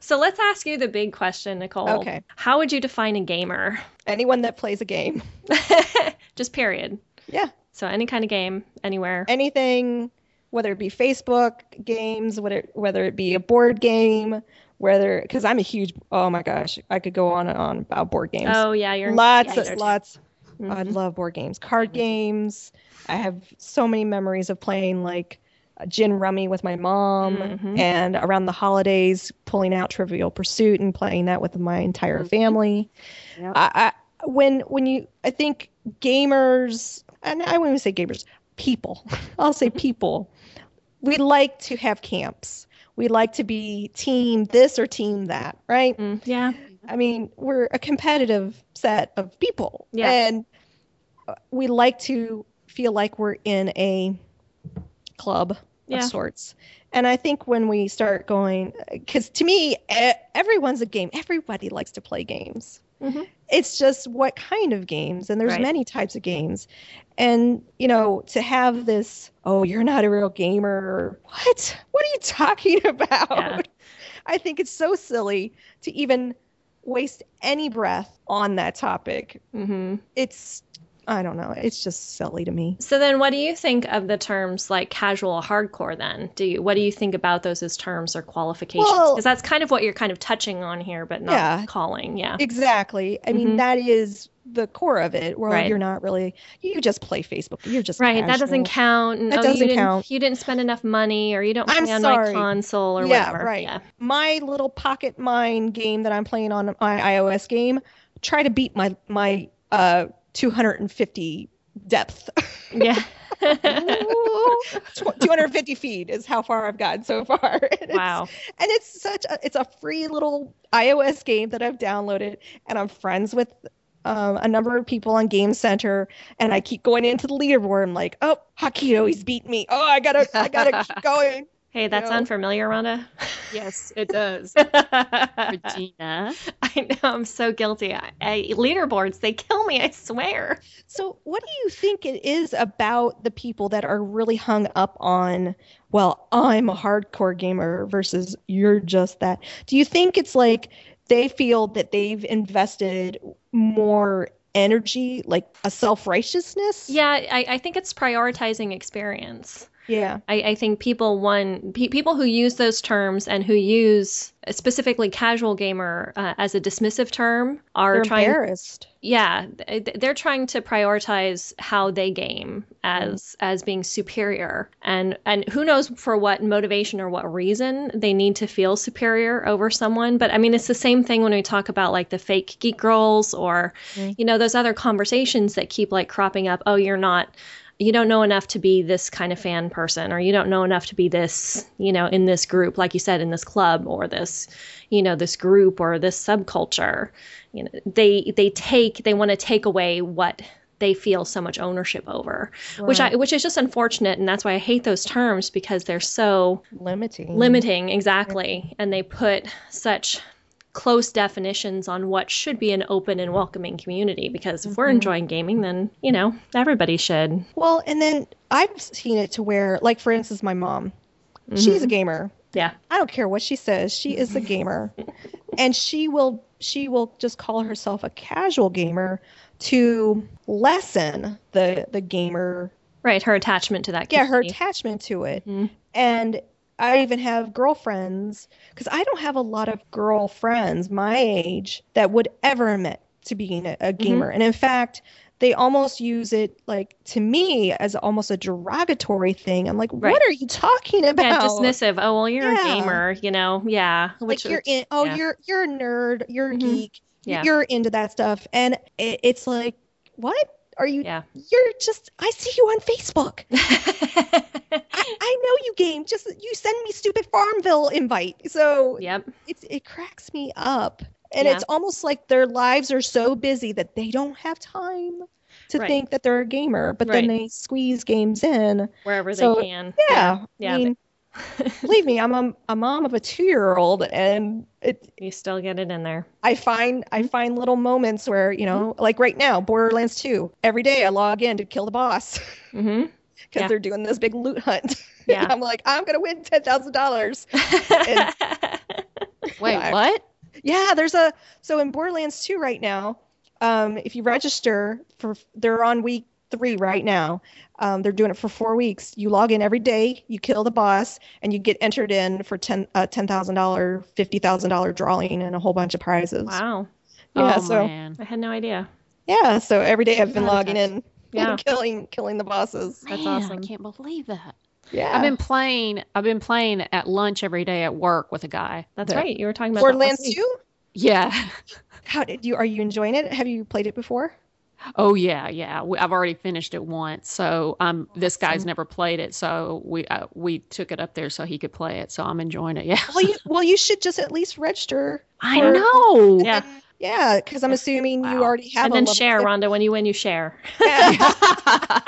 so let's ask you the big question, Nicole. Okay. How would you define a gamer? Anyone that plays a game, *laughs* Just period. yeah, So any kind of game, anywhere. anything, whether it be Facebook games, whether whether it be a board game, whether because I'm a huge. Oh my gosh, I could go on and on about board games. Oh yeah, you're lots, yeah, you're- of, lots. I Mhm. love board games, card games. I have so many memories of playing like gin rummy with my mom, Mhm. and around the holidays, pulling out Trivial Pursuit and playing that with my entire Mhm. family. Yep. I, I when when you I think gamers and I wouldn't even say gamers, people. *laughs* I'll say people. We like to have camps. We like to be team this or team that, right? Mm, yeah. I mean, we're a competitive set of people. Yeah. And we like to feel like we're in a club Yeah. of sorts. And I think when we start going, because to me, everyone's a game. Everybody likes to play games. Mhm. It's just what kind of games, and there's Right. many types of games. And you know, to have this, oh, you're not a real gamer. What? What are you talking *laughs* about? Yeah. I think it's so silly to even waste any breath on that topic. hmm It's, I don't know. It's just silly to me. So then, what do you think of the terms like casual, hardcore? Then, do you what do you think about those as terms or qualifications? Well- Because that's kind of what you're kind of touching on here, but not Yeah. calling. Yeah. Exactly. I Mhm. mean, that is the core of it. Well, Right. you're not really. You just play Facebook. You're just Right, that doesn't count. And, That oh, doesn't you didn't, count. You didn't spend enough money, or you don't I'm play on sorry. my console, or yeah, whatever. right. Yeah. My little pocket mine game that I'm playing on my iOS game. Try to beat my my uh 250 depth. Yeah. *laughs* 250 feet is how far I've gotten so far. *laughs* And it's- wow. and it's such a it's a free little iOS game that I've downloaded, and I'm friends with um, a number of people on Game Center, and I keep going into the leaderboard. I'm like, oh, Hakito, he's beating me. Oh, I gotta I gotta *laughs* keep going. Hey, that know. sound familiar, Rhonda? yes, *laughs* it does. Regina. *laughs* I know I'm so guilty. I, I, leaderboards, they kill me. I swear. So, what do you think it is about the people that are really hung up on? Well, I'm a hardcore gamer versus you're just that. Do you think it's like they feel that they've invested more energy, like a self righteousness? Yeah, I, I think it's prioritizing experience. Yeah. I, I think people one pe- people who use those terms and who use specifically casual gamer uh, as a dismissive term are They're trying embarrassed. yeah th- they're trying to prioritize how they game as as being superior and and who knows for what motivation or what reason they need to feel superior over someone but i mean it's the same thing when we talk about like the fake geek girls or Mhm. you know those other conversations that keep like cropping up oh you're not you don't know enough to be this kind of fan person or you don't know enough to be this you know in this group like you said in this club or this you know this group or this subculture. You know they they take they want to take away what they feel so much ownership over which i which is just unfortunate and that's why i hate those terms because they're so limiting. limiting exactly. And they put such close definitions on what should be an open and welcoming community because if we're Mhm. enjoying gaming then you know everybody should Well, and then I've seen it to where, like, for instance, my mom, she's a Mhm. gamer. yeah I don't care what she says. She is a gamer, *laughs* and she will she will just call herself a casual gamer to lessen the the gamer right her attachment to that yeah her attachment to it. Mhm. And I even have girlfriends because I don't have a lot of girlfriends my age that would ever admit to being a, a gamer. And in fact, they almost use it like to me as almost a derogatory thing. I'm like, Right. what are you talking about? yeah dismissive oh well you're Yeah. a gamer you know yeah like you're in oh yeah. you're you're a nerd you're a Mhm. geek Yeah. you're into that stuff and it, it's like what are you yeah. you're just i see you on facebook. *laughs* I, I know you game just you send me stupid farmville invite. So yep. it's it cracks me up. And Yeah. it's almost like their lives are so busy that they don't have time to Right. think that they're a gamer but then they squeeze games in. Wherever So, they can. yeah, yeah. I mean *laughs* believe me i'm a, a mom of a two-year-old and it you still get it in there I find I find little moments where you know, like right now, Borderlands 2. Every day I log in to kill the boss mm-hmm *laughs* because Yeah. they're doing this big loot hunt. *laughs* Yeah. I'm like, I'm gonna win ten thousand dollars. Wait, I- what? Yeah, there's a so in Borderlands 2 right now. Um, if you register for, they're on week three right now. Um, they're doing it for four weeks. You log in every day, you kill the boss, and you get entered in for ten uh, ten thousand dollar, fifty thousand dollar drawing and a whole bunch of prizes. wow Yeah, oh so man. i had no idea yeah, so every day I've been Gotta logging in Yeah. and *laughs* killing killing the bosses. That's Man, awesome. I can't believe that. Yeah. I've been playing. I've been playing at lunch every day at work with a guy. that's The- right you were talking about that Borderlands 2? Yeah. How did you are you enjoying it? Have you played it before? Oh yeah, yeah. We, I've already finished it once. So um, this guy's never played it, so we uh, we took it up there so he could play it. So I'm enjoying it. *laughs* Yeah. Well, you well you should just at least register. I for- know. Yeah. Yeah, because I'm assuming you already have and then share six- rhonda when you win you share Yeah. *laughs*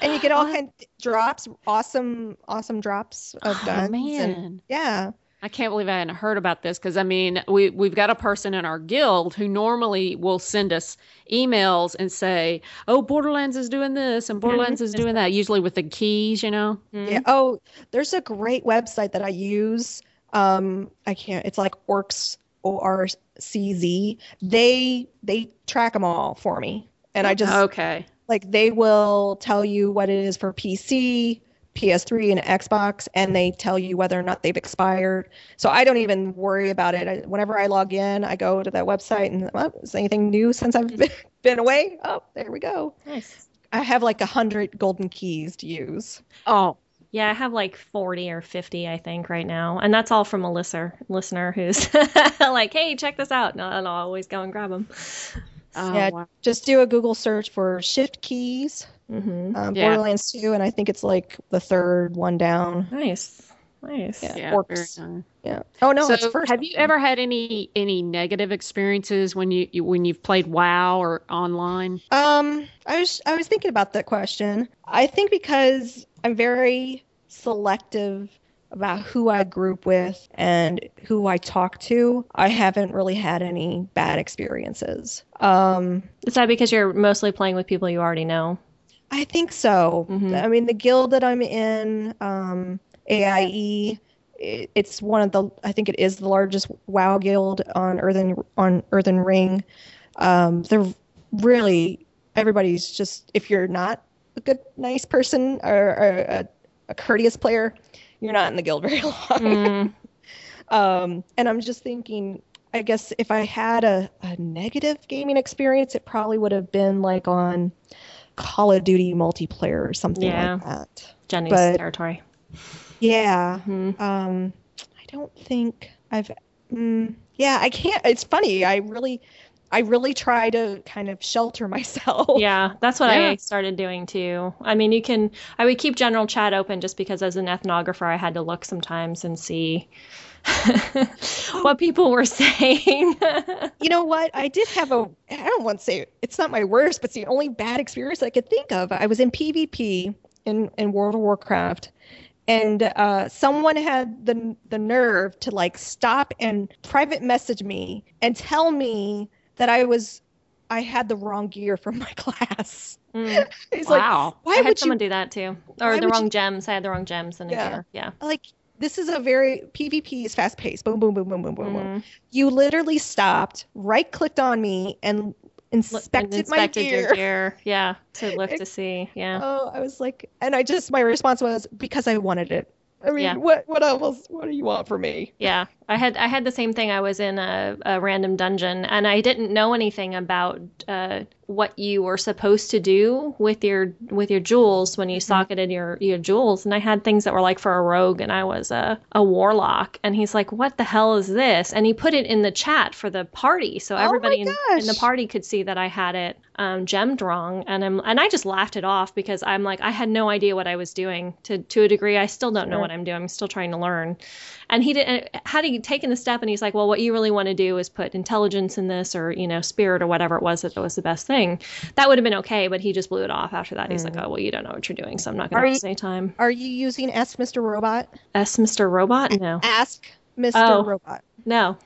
and you get all kind of drops, awesome, awesome drops of guns. Oh, man. And, yeah. I can't believe I hadn't heard about this because I mean we we've got a person in our guild who normally will send us emails and say, "Oh, Borderlands is doing this and Borderlands is doing that," usually with the keys, you know. Mhm. Yeah. Oh, there's a great website that I use. Um, I can't. It's like Orcz O R C Z. They they track them all for me, and I just Okay. like they will tell you what it is for PC, PS3 and Xbox, and they tell you whether or not they've expired. So I don't even worry about it. I, whenever I log in, I go to that website and oh, is anything new since I've been, *laughs* been away? Oh, there we go. Nice. I have like a hundred golden keys to use. Oh, Yeah, I have like 40 or 50, I think, right now. And that's all from a listener, listener who's *laughs* like, hey, check this out. And I'll always go and grab them. Oh Yeah. wow. Just do a Google search for shift keys, hmm um, Yeah. Borderlands 2, and I think it's like the third one down. Nice. Nice. Yeah. Yeah, Orcz. nice. Yeah. Oh no, so it's first. have you ever had any any negative experiences when you, you when you've played WoW or online? Um, I was I was thinking about that question. I think because I'm very selective about who I group with and who I talk to, I haven't really had any bad experiences. Um, Is that because you're mostly playing with people you already know? I think so. Mhm. I mean, the guild that I'm in, um, AIE, it, it's one of the. I think it is the largest WoW guild on Earthen on Earthen Ring. Um, they're really everybody's just. If you're not a good, nice person or, or a, a courteous player, you're not in the guild very long. *laughs* Mm, Um, and I'm just thinking, I guess if I had a, a negative gaming experience, it probably would have been like on Call of Duty multiplayer or something Yeah. like that. Jenny's But- territory. Yeah. hmm Um, I don't think I've. Mm, yeah, I can't. It's funny. I really, I really try to kind of shelter myself. Yeah, that's what Yeah. I started doing too. I mean, you can, I would keep general chat open just because as an ethnographer, I had to look sometimes and see *laughs* what people were saying. *laughs* You know what? I did have a. I don't want to say it's not my worst, but it's the only bad experience I could think of. I was in PvP in in World of Warcraft, and uh, someone had the the nerve to like stop and private message me and tell me that I was I had the wrong gear for *laughs* my class. Mm. *laughs* He's like, wow. why I had would someone you do that too. why Or the wrong you- gems. I had the wrong gems in a Yeah. gear. Yeah. like this is a very PvP is fast paced. Boom, boom, boom, boom, boom, boom, boom. Mhm. You literally stopped, right clicked on me, and inspected, and my inspected gear. your gear. Yeah, to *laughs* look to see. Yeah. Oh, I was like, and I just my response was because I wanted it. I mean, Yeah. what what else? What do you want from me? Yeah, I had I had the same thing. I was in a, a random dungeon and I didn't know anything about uh, what you were supposed to do with your with your jewels when you socketed your your jewels. And I had things that were like for a rogue and I was a a warlock. And he's like, "What the hell is this?" And he put it in the chat for the party, so Oh everybody in, in the party could see that I had it um, gemmed wrong. And I'm and I just laughed it off because I'm like, I had no idea what I was doing. To to a degree, I still don't know what I'm doing. I'm still trying to learn and he did not had he taken the step and he's like well what you really want to do is put intelligence in this or you know spirit or whatever it was that was the best thing that would have been okay but he just blew it off after that he's like oh well you don't know what you're doing so i'm not going to waste any time Are you using Ask Mr. Robot? s mr robot no Ask Mr. Oh. Robot. no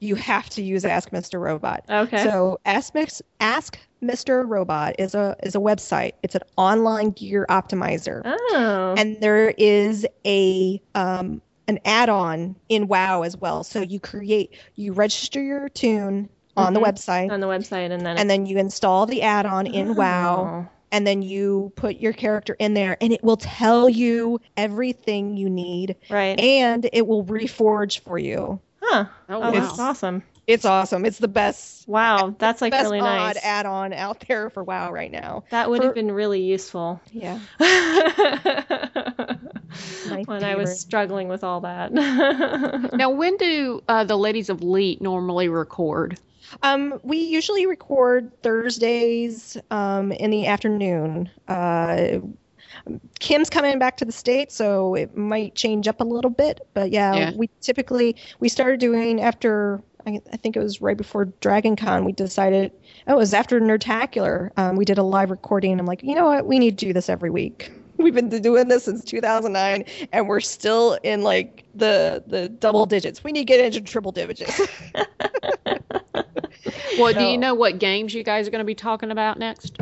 You have to use Ask Mr. Robot. okay So Ask Mix- Ask Mr. Robot is a is a website. It's an online gear optimizer. oh and there is a um, an add-on in WoW as well. So you create, you register your toon on the Mhm. website, on the website and then and then you install the add-on in WoW, Oh. and then you put your character in there, and it will tell you everything you need, right and it will reforge for you. huh Oh, oh wow. that's awesome It's awesome. It's the best. wow that's like best really mod nice add-on out there for WoW right now. that would for- have been really useful Yeah. *laughs* when My I was struggling with all that. *laughs* Now, when do uh, the ladies of Leet normally record? Um, we usually record Thursdays um, in the afternoon. Uh, Kim's coming back to the state, so it might change up a little bit. But yeah, Yeah. we typically we started doing after I, I think it was right before Dragon Con. We decided oh, it was after Nerdtacular. Um, we did a live recording. I'm like, you know what? We need to do this every week. *laughs* We've been doing this since 2009, and we're still in like the the double digits. We need to get into triple digits. *laughs* *laughs* Well, do you know what games you guys are going to be talking about next?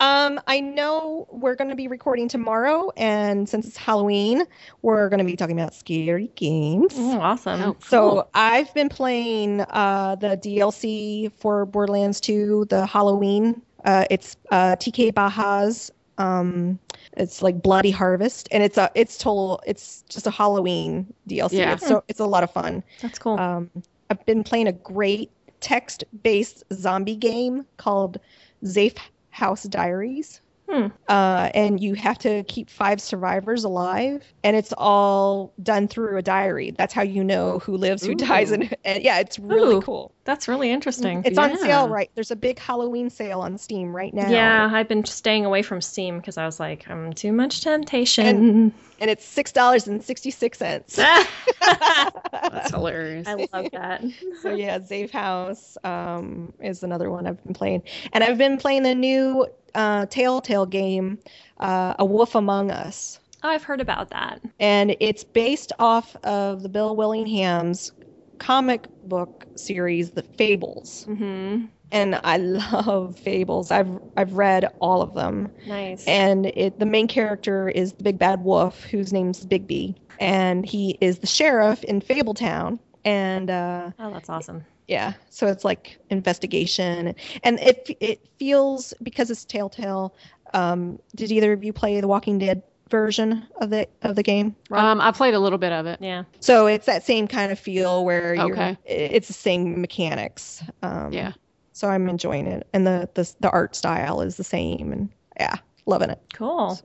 Um, I know we're going to be recording tomorrow, and since it's Halloween, we're going to be talking about scary games. Oh, awesome. Oh, So. I've been playing uh, the DLC for Borderlands 2, the Halloween. Uh, it's uh, TK Baha's Um, it's like Bloody Harvest, and it's a it's total it's just a Halloween DLC. Yeah. It's so it's a lot of fun. That's cool. Um, I've been playing a great text-based zombie game called Zafe House Diaries. Hmm. Uh, and you have to keep five survivors alive, and it's all done through a diary. That's how you know who lives, who dies, and, and yeah, it's really Ooh. cool. That's really interesting. It's on sale right. There's a big Halloween sale on Steam right now. Yeah, I've been staying away from Steam because I was like, I'm too much temptation. and it's six dollars and sixty six cents. *laughs* That's *laughs* hilarious. I love that. so yeah, Zafehouse um, is another one I've been playing, and I've been playing the new uh, Telltale game, uh, A Wolf Among Us, Oh, I've heard about that. and it's based off of the Bill Willingham's comic book series, The Fables, Mm-hmm. and I love Fables. I've I've read all of them, Nice. and it the main character is the big bad wolf whose name's Bigby, and he is the sheriff in Fabletown, and uh, oh, that's awesome. Yeah so it's like investigation and it it feels because it's telltale um did either of you play the walking dead version of the of the game Um, I played a little bit of it. Yeah. so it's that same kind of feel where you're Okay. it's the same mechanics um Yeah. so i'm enjoying it and the the, the art style is the same and yeah loving it Cool.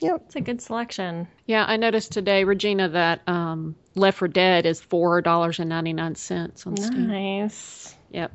Yep It's a good selection. Yeah, I noticed today, Regina, that um, Left 4 Dead is four dollars and ninety nine cents on Steam. Nice. Yep.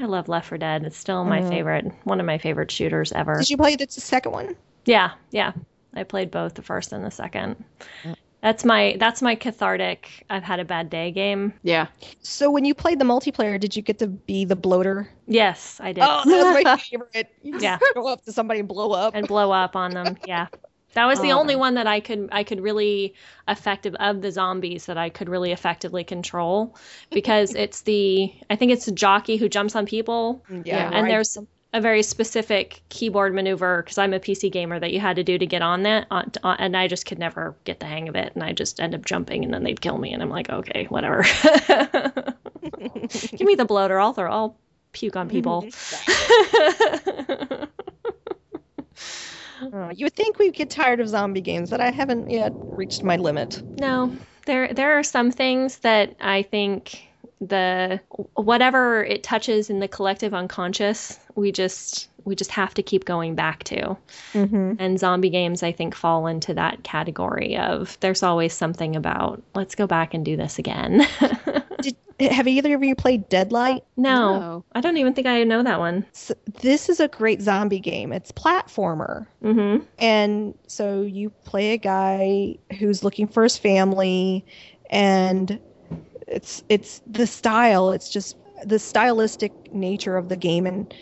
I love Left 4 Dead. It's still my Mhm. favorite, one of my favorite shooters ever. did you play the second one Yeah, yeah. I played both the first and the second. Mm. That's my that's my cathartic. I've had a bad day game. Yeah. so when you played the multiplayer did you get to be the bloater Yes, I did. oh that was my *laughs* favorite you just Yeah. *laughs* go up to somebody and blow up and blow up on them. Yeah. That was the Oh. only one that I could I could really effective of the zombies that I could really effectively control because *laughs* it's the I think it's the jockey who jumps on people mm, Yeah, and right. there's a very specific keyboard maneuver because I'm a PC gamer that you had to do to get on that on, on, and I just could never get the hang of it and I just end up jumping and then they'd kill me and I'm like okay whatever *laughs* give me the bloater I'll throw I'll puke on people *laughs* Oh, you would think we'd get tired of zombie games, but I haven't yet reached my limit. No, there there are some things that I think the whatever it touches in the collective unconscious, we just we just have to keep going back to. Mm-hmm. And zombie games I think fall into that category of there's always something about let's go back and do this again. *laughs* Did, have either of you played Deadlight? no, No. I don't even think I know that one. So this is a great zombie game. It's platformer. Mhm. And so you play a guy who's looking for his family and it's it's the style, it's just the stylistic nature of the game and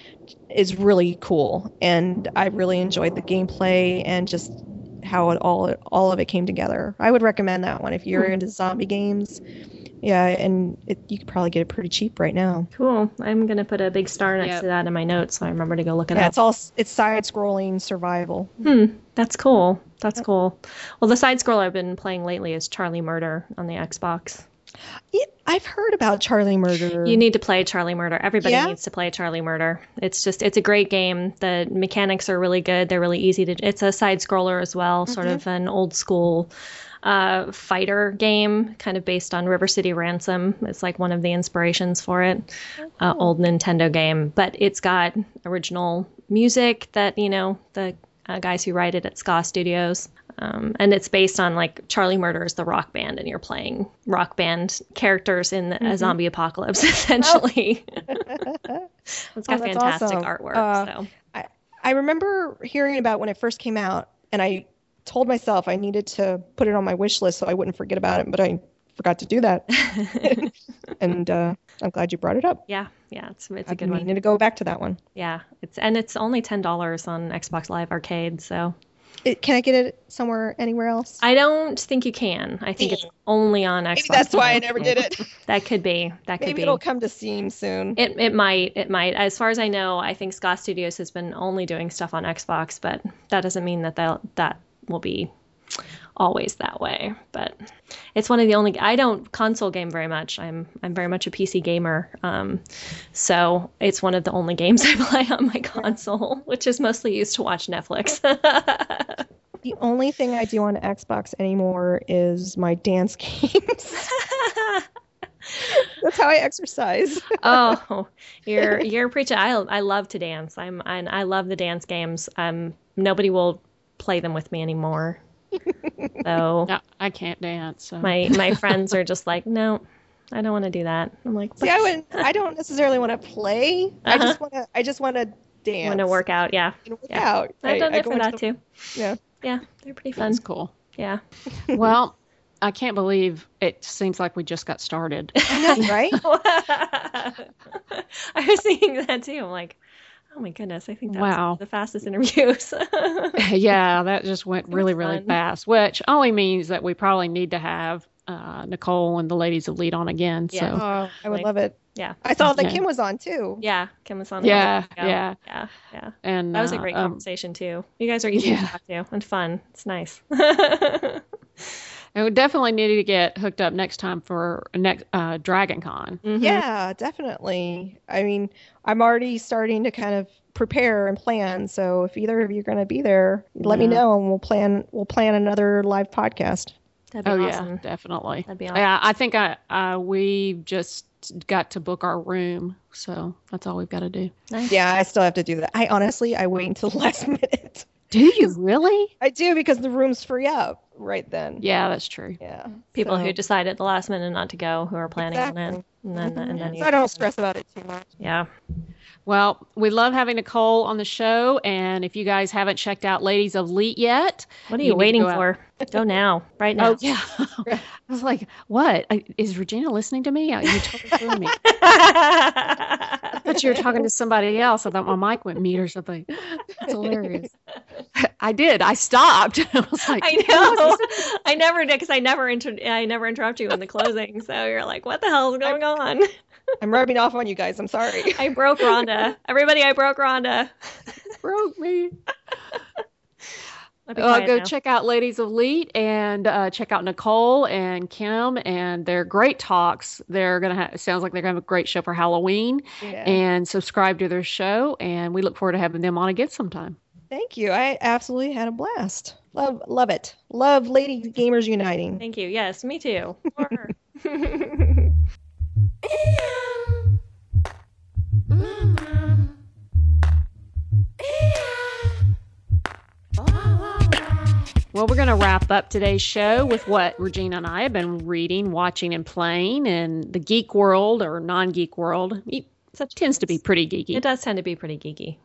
is really cool and I really enjoyed the gameplay and just how it all all of it came together. I would recommend that one if you're Hmm. into zombie games. Yeah, and it, you could probably get it pretty cheap right now. Cool. I'm going to put a big star next Yep. to that in my notes so I remember to go look at it Yeah, up. it's all it's side-scrolling survival. Hmm, that's cool. That's cool. Well, the side scroll I've been playing lately is Charlie Murder on the Xbox. Yeah, I've heard about Charlie Murder. You need to play Charlie Murder. Everybody Yeah? needs to play Charlie Murder. It's just it's a great game. The mechanics are really good. They're really easy to. It's a side scroller as well, sort Mm-hmm. of an old school uh, fighter game, kind of based on River City Ransom. It's like one of the inspirations for it. Uh, old Nintendo game, but it's got original music that you know the uh, guys who write it at Ska Studios. Um, and it's based on like Charlie Murder is the rock band, and you're playing rock band characters in the, a zombie apocalypse, *laughs* essentially. *laughs* it's got Oh, fantastic awesome. artwork. Uh, so I remember hearing about when it first came out, and I told myself I needed to put it on my wish list so I wouldn't forget about it, but I forgot to do that. *laughs* and uh, I'm glad you brought it up. yeah, yeah, it's it's a good one. meaning to go back to that one. Yeah, it's and it's only ten dollars on Xbox Live Arcade. So It, can I get it somewhere anywhere else? I don't think you can. I think it's only on Xbox. Maybe that's why I never did it. *laughs* That could be. That could Maybe be. it'll come to Steam soon. It, it might it might as far as I know I think Ska Studios has been only doing stuff on Xbox but that doesn't mean that that that will be always that way. But it's one of the only I don't console game very much. I'm I'm very much a PC gamer. Um, so it's one of the only games *laughs* I play on my console, which is mostly used to watch Netflix. *laughs* The only thing I do on Xbox anymore is my dance *laughs* games. That's how I exercise. oh, you're you're preaching. I I love to dance. I'm I, I love the dance games. Um, nobody will play them with me anymore. *laughs* So No, I can't dance. So. my my friends are just like, no, I don't want to do that. I'm like, See, I wouldn't. I don't necessarily want to play. I Uh-huh. just want to. I just want to dance. want to work out. Yeah, work Yeah. out. I've I- done I it go for into that the- too. Yeah. Yeah, they're pretty fun. That's cool. Yeah. *laughs* Well, I can't believe it seems like we just got started. I know, right? *laughs* I was thinking that too. I'm like, oh my goodness, I think that Wow. was the fastest interviews. *laughs* yeah, that just went was really, really fun. fast, which only means that we probably need to have uh, Nicole and the ladies of Leet on again. Yeah. So, Oh, I would Like- love it. yeah. I saw that Yeah. Kim was on too. Yeah. Kim was on. Yeah, yeah. Yeah. Yeah. and That was a uh, great um, conversation too. You guys are easy Yeah. to talk to and fun. It's nice. *laughs* and we definitely need to get hooked up next time for next uh, Dragon Con. Mhm. Yeah, definitely. I mean, I'm already starting to kind of prepare and plan. So if either of you are going to be there, let me know and we'll plan. We'll plan another live podcast. That'd be Oh awesome. yeah, definitely. That'd be awesome. Yeah, I think I uh, we just got to book our room, so that's all we've got to do. Nice. Yeah, I still have to do that. I honestly, I wait until the *laughs* last minute. Do you really? I do because the rooms free up right then. Yeah, that's true. Yeah. Mm-hmm. People so, who decide at the last minute not to go, who are planning on it, and then mm-hmm. and then so you. I don't stress about it too much. Yeah. Well, we love having Nicole on the show, and if you guys haven't checked out Ladies of Leet yet, What are You you, waiting go out. for? Go now, right now. oh yeah, *laughs* *laughs* I was like, what is Regina listening to me? You totally threw me. *laughs* I thought you were talking to somebody else. I thought my mic went mute or something. That's hilarious. I did. I stopped. *laughs* I was like, I know. *laughs* I never did because I never inter- I never interrupt you in the closing. So you're like, what the hell is going on? *laughs* I'm rubbing off on you guys. I'm sorry. I broke Rhonda. Everybody, I broke Rhonda. broke me. I'll Uh, go now. check out Ladies of Leet and uh, check out Nicole and Kim and their great talks. They're gonna have. It sounds like they're gonna have a great show for Halloween. Yeah. And subscribe to their show, and we look forward to having them on again sometime. Thank you. I absolutely had a blast. Love, love it. Love Lady Gamers Uniting. Thank you. Yes, me too. *laughs* Well, we're going to wrap up today's show with what Regina and I have been reading, watching, and playing. in the geek world or non geek world Such tends to be pretty geeky. It does tend to be pretty geeky.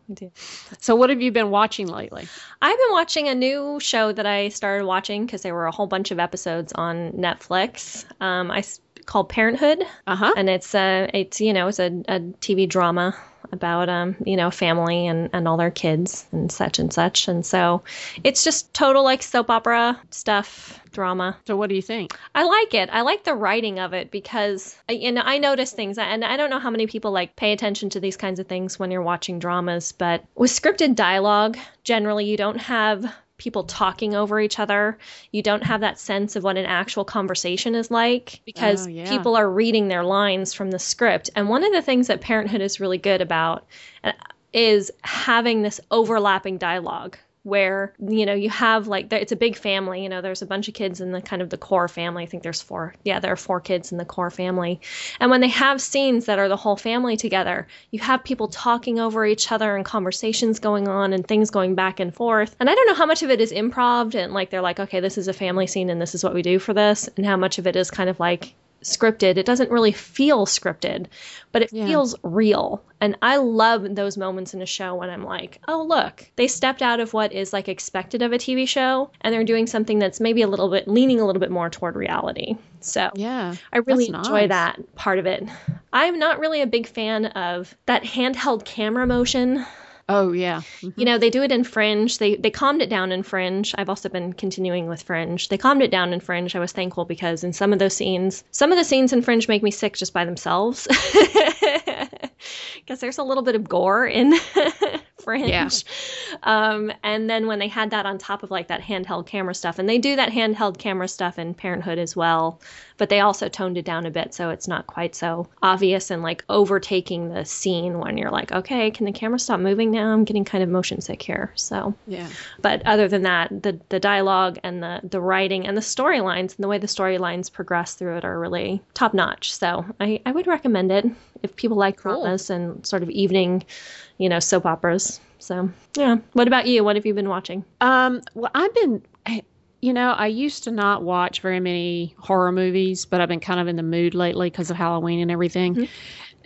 So, what have you been watching lately? I've been watching a new show that I started watching because there were a whole bunch of episodes on Netflix. Um, I called Parenthood, Uh huh. and it's a it's you know it's a, a TV drama about um you know family and and all their kids and such and such, and so it's just total like soap opera stuff drama. So, what do you think? I like it. I like the writing of it because I- you know I notice things, and I don't know how many people like pay attention to these kinds of things when you're watching dramas. But with scripted dialogue, generally you don't have people talking over each other. You don't have that sense of what an actual conversation is like because Oh, yeah. people are reading their lines from the script. And one of the things that Parenthood is really good about uh, is having this overlapping dialogue where you know you have like it's a big family you know there's a bunch of kids in the kind of the core family. I think there's four yeah there are four kids in the core family. And when they have scenes that are the whole family together you have people talking over each other and conversations going on and things going back and forth. And i don't know how much of it is improv and like they're like okay this is a family scene and this is what we do for this and how much of it is kind of like scripted it doesn't really feel scripted but it Yeah. feels real and i love those moments in a show when i'm like oh look they stepped out of what is like expected of a tv show and they're doing something that's maybe a little bit leaning a little bit more toward reality so Yeah. I really enjoy nice. that part of it. I'm not really a big fan of that handheld camera motion. Oh, yeah. Mhm. You know, they do it in Fringe. They they calmed it down in Fringe. I've also been continuing with Fringe. They calmed it down in Fringe. I was thankful because in some of those scenes, some of the scenes in Fringe make me sick just by themselves. *laughs* Because there's a little bit of gore in *laughs* fringe. Yeah. Um, and then when they had that on top of like that handheld camera stuff, and they do that handheld camera stuff in Parenthood as well, but they also toned it down a bit so it's not quite so obvious and like overtaking the scene when you're like, okay, can the camera stop moving now? I'm getting kind of motion sick here. So, Yeah. but other than that, the the dialogue and the the writing and the storylines and the way the storylines progress through it are really top notch. So I, I would recommend it if people like Cool. dramas and sort of evening, you know, soap operas. So yeah. What about you? What have you been watching? Um, well, I've been, you know, I used to not watch very many horror movies, but I've been kind of in the mood lately because of Halloween and everything. Mhm.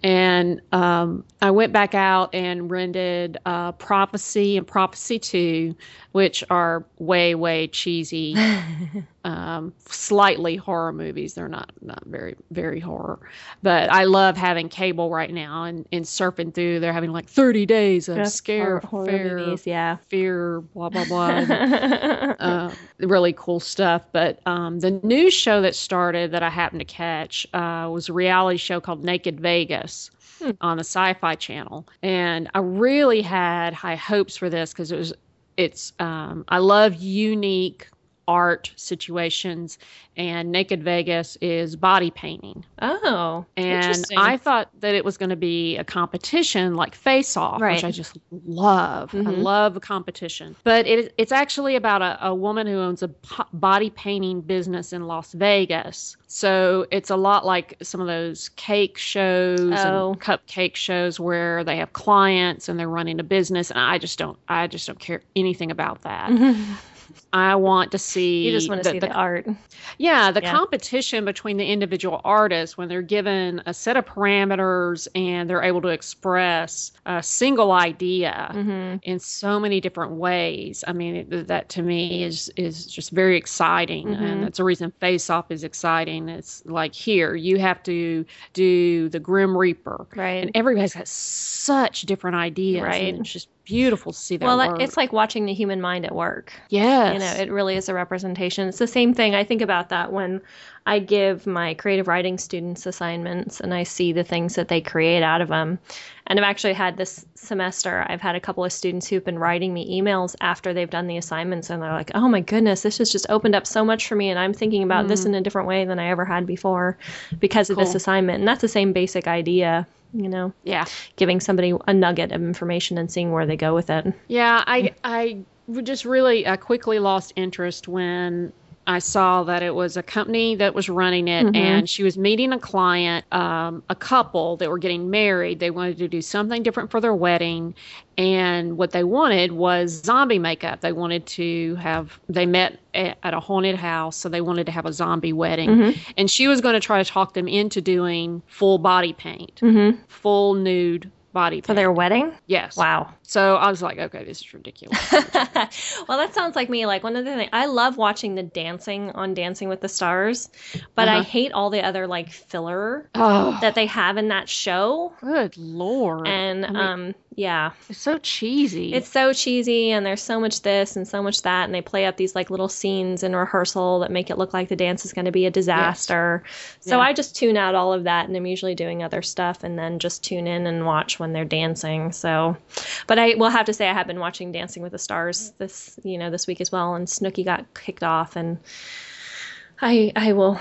And um, I went back out and rented uh, Prophecy and Prophecy 2, which are way, way cheesy, *laughs* um, slightly horror movies. They're not, not very, very horror. But I love having cable right now and, and surfing through. They're having like 30 days of scare, horror, horror movies, yeah. fear, blah, blah, blah. and, uh, *laughs* really cool stuff. But um, the new show that started that I happened to catch uh, was a reality show called Naked Vegas Hmm. on the Sci-Fi Channel, and I really had high hopes for this because it was it's um, I love unique art situations, and Naked Vegas is body painting. oh, And. I thought that it was going to be a competition like Face Off, Right. which I just love. I Mhm. love a competition. But it, it's actually about a, a woman who owns a body painting business in Las Vegas. So it's a lot like some of those cake shows Oh. and cupcake shows where they have clients and they're running a business. And I just don't, I just don't care anything about that. I want to see. you just want to see the, art. Yeah, the Yeah. competition between the individual artists when they're given a set of parameters and they're able to express a single idea hmm in so many different ways. I mean, it, that to me is is just very exciting, Mhm. and that's the reason Face Off is exciting. It's like here you have to do the Grim Reaper, Right. and everybody's got such different ideas, Right. And it's just beautiful to see that. well, work. it's like watching the human mind at work. yes, You know, it really is a representation. It's the same thing. I think about that when I give my creative writing students assignments and I see the things that they create out of them. And I've actually had this semester, I've had a couple of students who've been writing me emails after they've done the assignments and they're like, oh my goodness, this has just opened up so much for me. And I'm thinking about this mm. in a different way than I ever had before because of this assignment. And that's the same basic idea, you know, yeah. giving somebody a nugget of information and seeing where they go with it. Yeah, I I just really I quickly lost interest when I saw that it was a company that was running it, Mhm. and she was meeting a client, um, a couple that were getting married. They wanted to do something different for their wedding, and what they wanted was zombie makeup. They wanted to have. They met at a haunted house, so they wanted to have a zombie wedding, Mhm. and she was going to try to talk them into doing full body paint, Mm-hmm. full nude body For their wedding? yes. Wow. So I was like, okay, this is ridiculous. *laughs* well, that sounds like me. Like one of the things I love watching the dancing on Dancing with the Stars, but I Uh-huh. hate all the other like filler Oh, that they have in that show. good lord! And I mean, um, yeah, it's so cheesy. it's so cheesy, and there's so much this and so much that, and they play up these like little scenes in rehearsal that make it look like the dance is going to be a disaster. So Yeah. I just tune out all of that, and I'm usually doing other stuff, and then just tune in and watch when they're dancing. So, but I will have to say I have been watching Dancing with the Stars this you know this week as well, and Snooki got kicked off, and I I will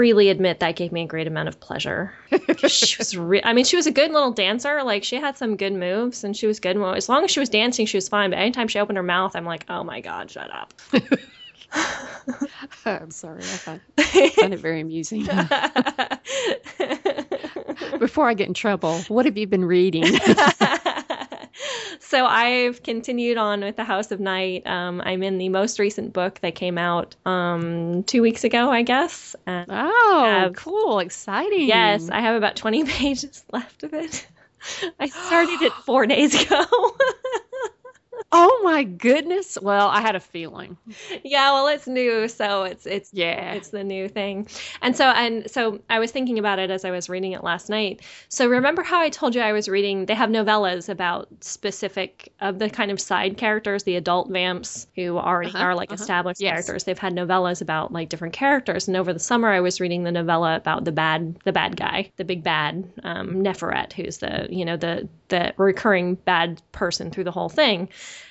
freely admit that gave me a great amount of pleasure. *laughs* she was re- I mean she was a good little dancer, like she had some good moves and she was good. As long as she was dancing, she was fine. But anytime she opened her mouth, I'm like, oh my god, shut up. *laughs* I'm sorry, I find, find it very amusing. *laughs* Before I get in trouble, what have you been reading? So I've continued on with the House of Night. Um, I'm in the most recent book that came out um, two weeks ago, I guess. And oh, Have- cool, exciting. yes, I have about 20 *laughs* pages left of it. *laughs* I started it *gasps* four days ago. *laughs* oh my goodness. Well, I had a feeling. Yeah, well, it's new, so it's it's Yeah. it's the new thing. And so and so I was thinking about it as I was reading it last night. So remember how I told you I was reading they have novellas about specific of the kind of side characters, the adult vamps who already Uh-huh, are like uh-huh. established Yes. characters. They've had novellas about like different characters. And over the summer I was reading the novella about the bad the bad guy, the big bad, um, Neferet, who's the you know, the the recurring bad person through the whole thing.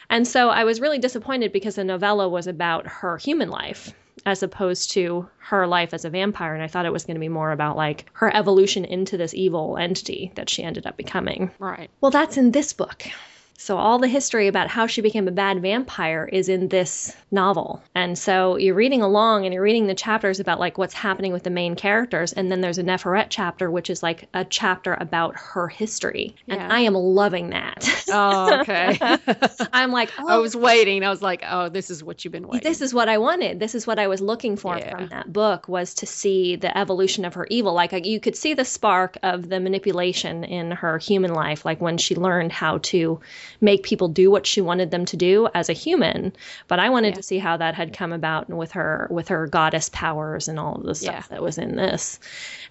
And so I was really disappointed because the novella was about her human life as opposed to her life as a vampire. And I thought it was going to be more about like her evolution into this evil entity that she ended up becoming. Right. Well, that's in this book. So all the history about how she became a bad vampire is in this novel. And so you're reading along and you're reading the chapters about like what's happening with the main characters and then there's a Neferet chapter which is like a chapter about her history. And I am loving that. Oh, okay. *laughs* I'm like, I oh, was waiting. I was like, oh, this is what you've been waiting. this is what I wanted. This is what I was looking for Yeah. from that book was to see the evolution of her evil. Like uh, you could see the spark of the manipulation in her human life, like when she learned how to make people do what she wanted them to do as a human. But I wanted Yeah. to see how that had come about with her with her goddess powers and all of the stuff Yeah. that was in this.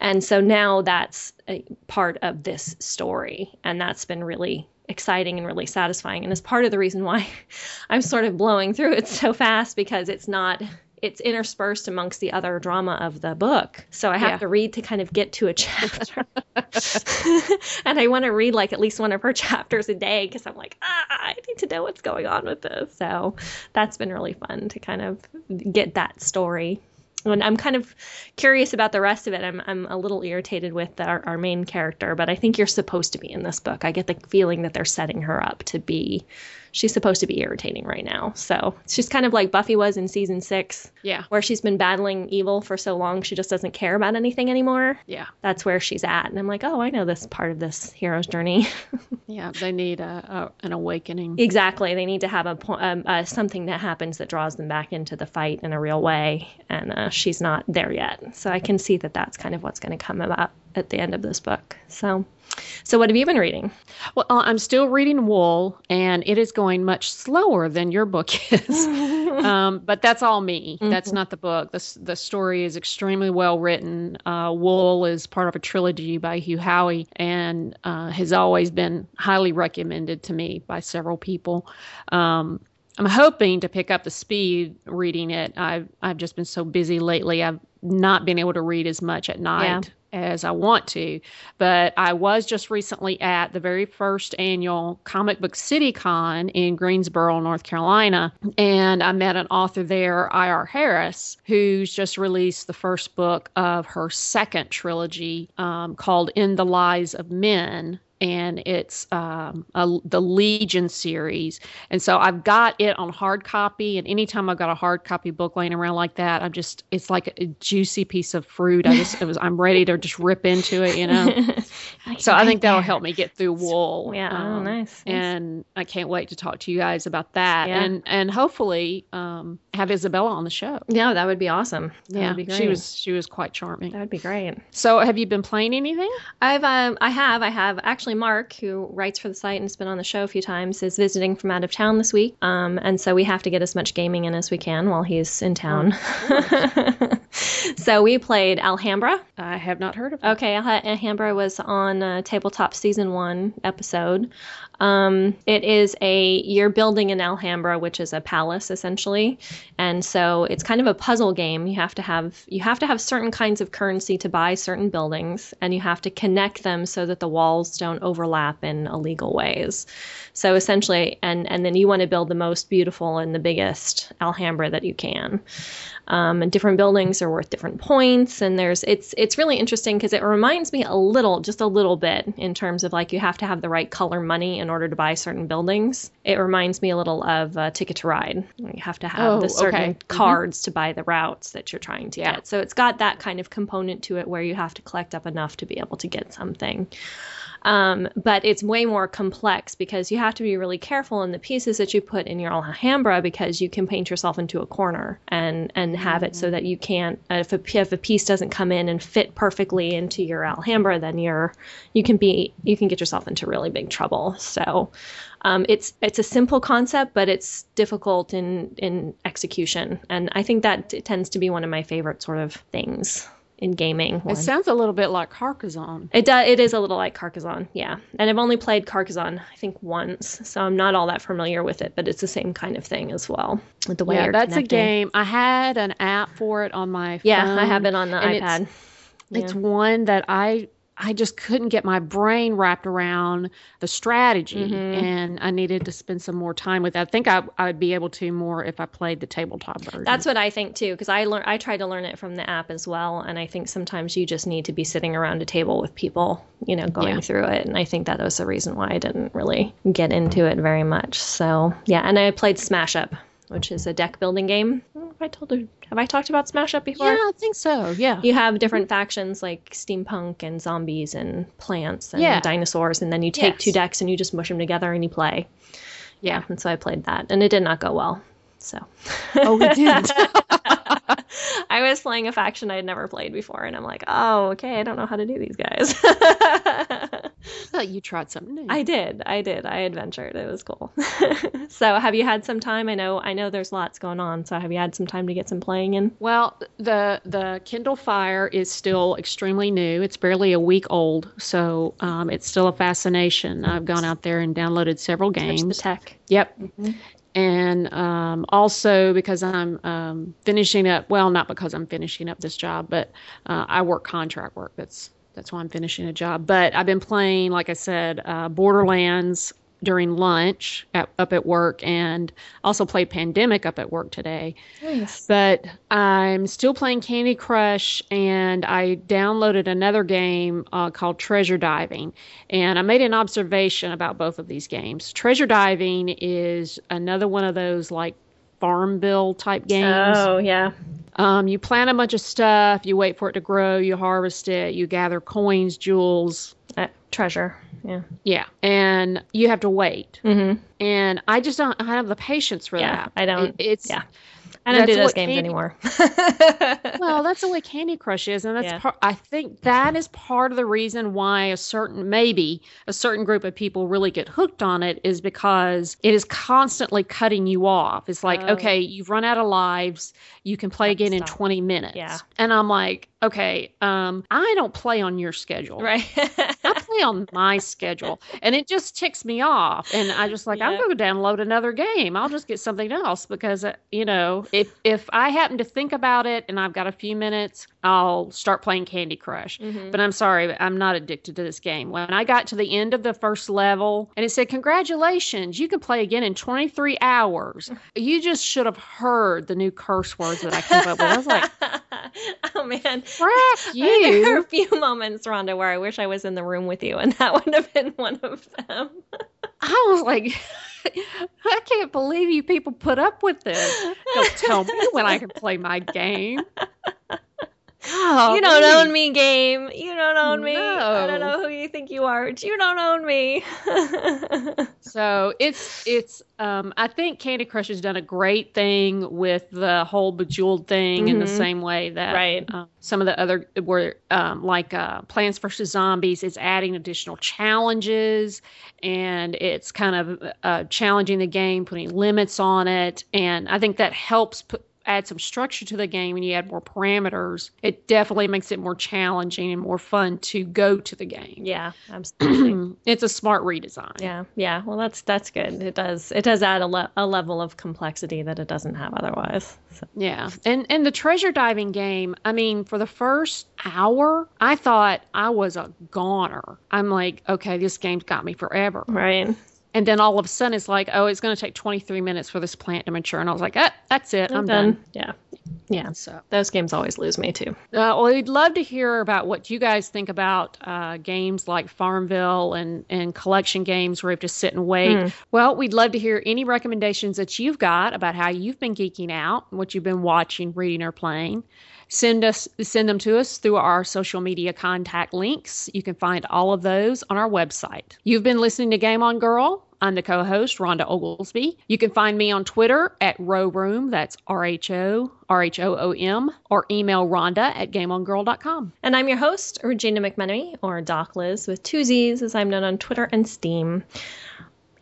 And so now that's a part of this story, and that's been really exciting and really satisfying and is part of the reason why *laughs* I'm sort of blowing through it so fast because it's not it's interspersed amongst the other drama of the book. So I have Yeah. to read to kind of get to a *laughs* chapter. *laughs* and I want to read like at least one of her *laughs* chapters a day because I'm like, ah, I need to know what's going on with this. So that's been really fun to kind of get that story. And I'm kind of curious about the rest of it. I'm, I'm a little irritated with our, our main character, but I think you're supposed to be in this book. I get the feeling that they're setting her up to be, she's supposed to be irritating right now. So she's kind of like Buffy was in season six, yeah. where she's been battling evil for so long, she just doesn't care about anything anymore. Yeah. That's where she's at. And I'm like, oh, I know this part of this hero's journey. *laughs* Yeah. They need a, a an awakening. exactly. They need to have a po- um, uh, something that happens that draws them back into the fight in a real way. And uh, she's not there yet. So I can see that that's kind of what's going to come about at the end of this book. So, so what have you been reading? Well, uh, I'm still reading Wool, and it is going much slower than your book *laughs* is. *laughs* um, but that's all me. That's not the book. The, the story is extremely well written. Uh, Wool is part of a trilogy by Hugh Howey and uh, has always been highly recommended to me by several people. Um, I'm hoping to pick up the speed reading it. I've I've just been so busy lately. I've not been able to read as much at night as I want to. But I was just recently at the very first annual Comic Book City Con in Greensboro, North Carolina, and I met an author there, I.R. Harris, who's just released the first book of her second trilogy um, called In the Lies of Men and it's um, a, the Legion series. And so I've got it on hard copy. And anytime I've got a hard copy book laying around like that, I'm just it's like a juicy piece of fruit. I just it was I'm ready to just rip into it, you know. *laughs* so I think that'll help me get through Wool. Yeah, oh, nice, nice. And I can't wait to talk to you guys about that, Yeah. and and hopefully um, have Isabella on the show. Yeah, that would be awesome. That yeah, be she was she was quite charming. That would be great. So have you been playing anything? I've um, I have I have actually Mark who writes for the site and has been on the show a few times is visiting from out of town this week. Um, and so we have to get as much gaming in as we can while he's in town. *laughs* so we played Alhambra. I have not heard of it. Okay, Alhambra was on uh, Tabletop Season 1 episode. Um, it is a, you're building an Alhambra, which is a palace essentially. And so it's kind of a puzzle game. You have to have, you have to have certain kinds of currency to buy certain buildings and you have to connect them so that the walls don't overlap in illegal ways. So essentially, and, and then you want to build the most beautiful and the biggest Alhambra that you can. Um, and different buildings are worth different points and there's it's it's really interesting because it reminds me a little just a little bit in terms of like you have to have the right color money in order to buy certain buildings it reminds me a little of uh, ticket to ride you have to have Oh, the certain okay. Mhm. cards to buy the routes that you're trying to Yeah. get so it's got that kind of component to it where you have to collect up enough to be able to get something Um, but it's way more complex because you have to be really careful in the pieces that you put in your Alhambra because you can paint yourself into a corner and and have it so that you can't if a, if a piece doesn't come in and fit perfectly into your Alhambra, then you're you can be you can get yourself into really big trouble. So um, it's it's a simple concept, but it's difficult in in execution, and I think that tends to be one of my favorite sort of things in gaming. It sounds a little bit like Carcassonne. It does. It is a little like Carcassonne, yeah. And I've only played Carcassonne, I think, once, so I'm not all that familiar with it. But it's the same kind of thing as well. With the way yeah, that's connecting. a game. I had an app for it on my phone. Yeah, I have it on the and it's- iPad. It's one that I I just couldn't get my brain wrapped around the strategy, Mhm. and I needed to spend some more time with it. I think I I would be able to more if I played the tabletop version. That's what I think too, because I learn I tried to learn it from the app as well, and I think sometimes you just need to be sitting around a table with people, you know, going Yeah. through it, and I think that was the reason why I didn't really get into it very much. So yeah, and I played Smash Up, which is a deck building game. I if I told you, have I talked about Smash Up before? yeah, I think so. Yeah. You have different factions like steampunk and zombies and plants and Yeah. dinosaurs, and then you take Yes. two decks and you just mush them together and you play. Yeah. and so I played that, and it did not go well. So. Oh, we did. *laughs* I was playing a faction I had never played before, and I'm like, oh, okay, I don't know how to do these guys. *laughs* *laughs* thought you tried something new. I did, I did, I adventured. It was cool. *laughs* so, have you had some time? I know, I know, there's lots going on. So, have you had some time to get some playing in? Well, the the Kindle Fire is still extremely new. It's barely a week old, so um, it's still a fascination. I've gone out there and downloaded several Touch games. the tech. Yep. And um, also because I'm um, finishing up, well, not because I'm finishing up this job, but uh, I work contract work. That's that's why I'm finishing a job. But I've been playing, like I said, uh, Borderlands during lunch at, up at work, and also played Pandemic up at work today. Nice. But I'm still playing Candy Crush, and I downloaded another game uh, called Treasure Diving. And I made an observation about both of these games. Treasure Diving is another one of those like Farmville type games. Oh, yeah. Um, you plant a bunch of stuff, you wait for it to grow, you harvest it, you gather coins, jewels. Uh, treasure. Yeah. Yeah. And you have to wait. Mm-hmm. And I just don't I have the patience for Yeah, that. I don't- It- it's yeah. I don't do those games Candy- anymore. *laughs* well, that's the way Candy Crush is, and that's Yeah. part. I think that is part of the reason why a certain maybe a certain group of people really get hooked on it is because it is constantly cutting you off. It's like, Oh. okay, you've run out of lives, you can play again in 20 minutes. Yeah. and I'm like, okay, um, I don't play on your schedule. right. *laughs* I on my schedule, and it just ticks me off. And I just like I'm going to download another game. I'll just get something else because uh, you know if if I happen to think about it and I've got a few minutes, I'll start playing Candy Crush. Mhm. But I'm sorry, I'm not addicted to this game. When I got to the end of the first level and it said congratulations, you can play again in 23 hours. *laughs* You just should have heard the new curse words that I came up with. I was like, *laughs* *laughs* oh man, crap *laughs* There are a few moments, Rhonda, where I wish I was in the room with you, and that *laughs* would have been one of them. I was like, I can't believe you people put up with this. Don't tell me when I can play my game. God, you don't own me, game. You don't own me. I don't know who you think you are. but You don't own me. *laughs* So it's it's um I think Candy Crush has done a great thing with the whole bejeweled thing in the Mhm. same way that Right. um, some of the other were um, like uh, Plants vs Zombies is adding additional challenges and it's kind of uh, challenging the game, putting limits on it, and I think that helps put add some structure to the game and you add more parameters. It definitely makes it more challenging and more fun to go to the game. yeah, absolutely. *clears throat* it's a smart redesign. Yeah, yeah. Well, that's that's good. It does it does add a, le- a level of complexity that it doesn't have otherwise. So. Yeah. And and the treasure diving game, I mean, for the first hour, I thought I was a goner. I'm like, okay, this game's got me forever. Right. And then all of a sudden it's like, oh, it's going to take 23 minutes for this plant to mature. And I was like, ah, that's it. I'm, I'm done. done. Yeah. Yeah. So Those games always lose me too. Uh, well, we'd love to hear about what you guys think about uh, games like Farmville and, and collection games where you have to sit and wait. Well, we'd love to hear any recommendations that you've got about how you've been geeking out, what you've been watching, reading, or playing. Send us send them to us through our social media contact links. You can find all of those on our website. You've been listening to Game On Girl. I'm the co-host, Rhonda Oglesby. You can find me on Twitter at Rowroom, that's R-H-O, R-H-O-O-M, or email Rhonda at GameOnGirl.com. And I'm your host, Regina McMenemy, or Doc Liz, with two Z's, as I'm known on Twitter and Steam.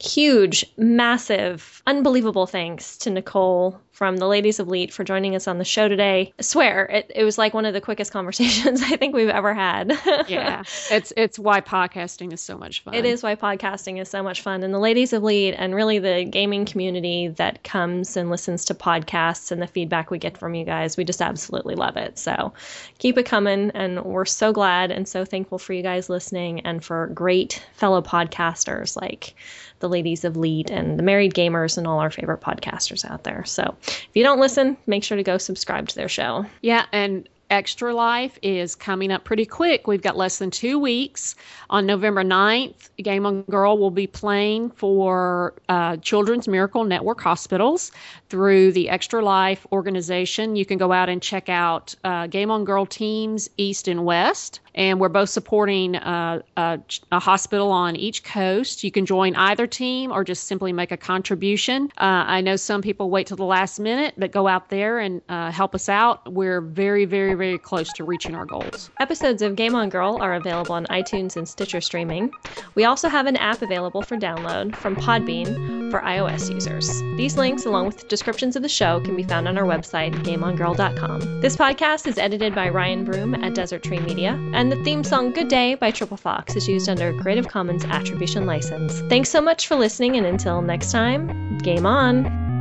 Huge, massive, unbelievable thanks to Nicole from the Ladies of Leet for joining us on the show today. I swear, it, it was like one of the quickest *laughs* conversations I think we've ever had. *laughs* Yeah, it's it's why podcasting is so much fun. It is why podcasting is so much fun. And the Ladies of Leet and really the gaming community that comes and listens to podcasts and the feedback we get from you guys, we just absolutely love it. So keep it coming. And we're so glad and so thankful for you guys listening and for great fellow podcasters like the Ladies of Leet and the Married Gamers and all our favorite podcasters out there. So if you don't listen, make sure to go subscribe to their show. Yeah, and Extra Life is coming up pretty quick. We've got less than two weeks. On November 9th, Game On Girl will be playing for uh, Children's Miracle Network hospitals through the Extra Life organization. You can go out and check out uh, Game On Girl teams East and West. And we're both supporting uh, a, a, hospital on each coast. You can join either team or just simply make a contribution. Uh, I know some people wait till the last minute, but go out there and uh, help us out. We're very, very, very close to reaching our goals. Episodes of Game On Girl are available on iTunes and Stitcher streaming. We also have an app available for download from Podbean for iOS users. These links, along with descriptions of the show, can be found on our website, GameOnGirl.com. This podcast is edited by Ryan Broom at Desert Tree Media, and the theme song Good Day by Triple Fox is used under a Creative Commons Attribution License. Thanks so much for listening, and until next time, game on!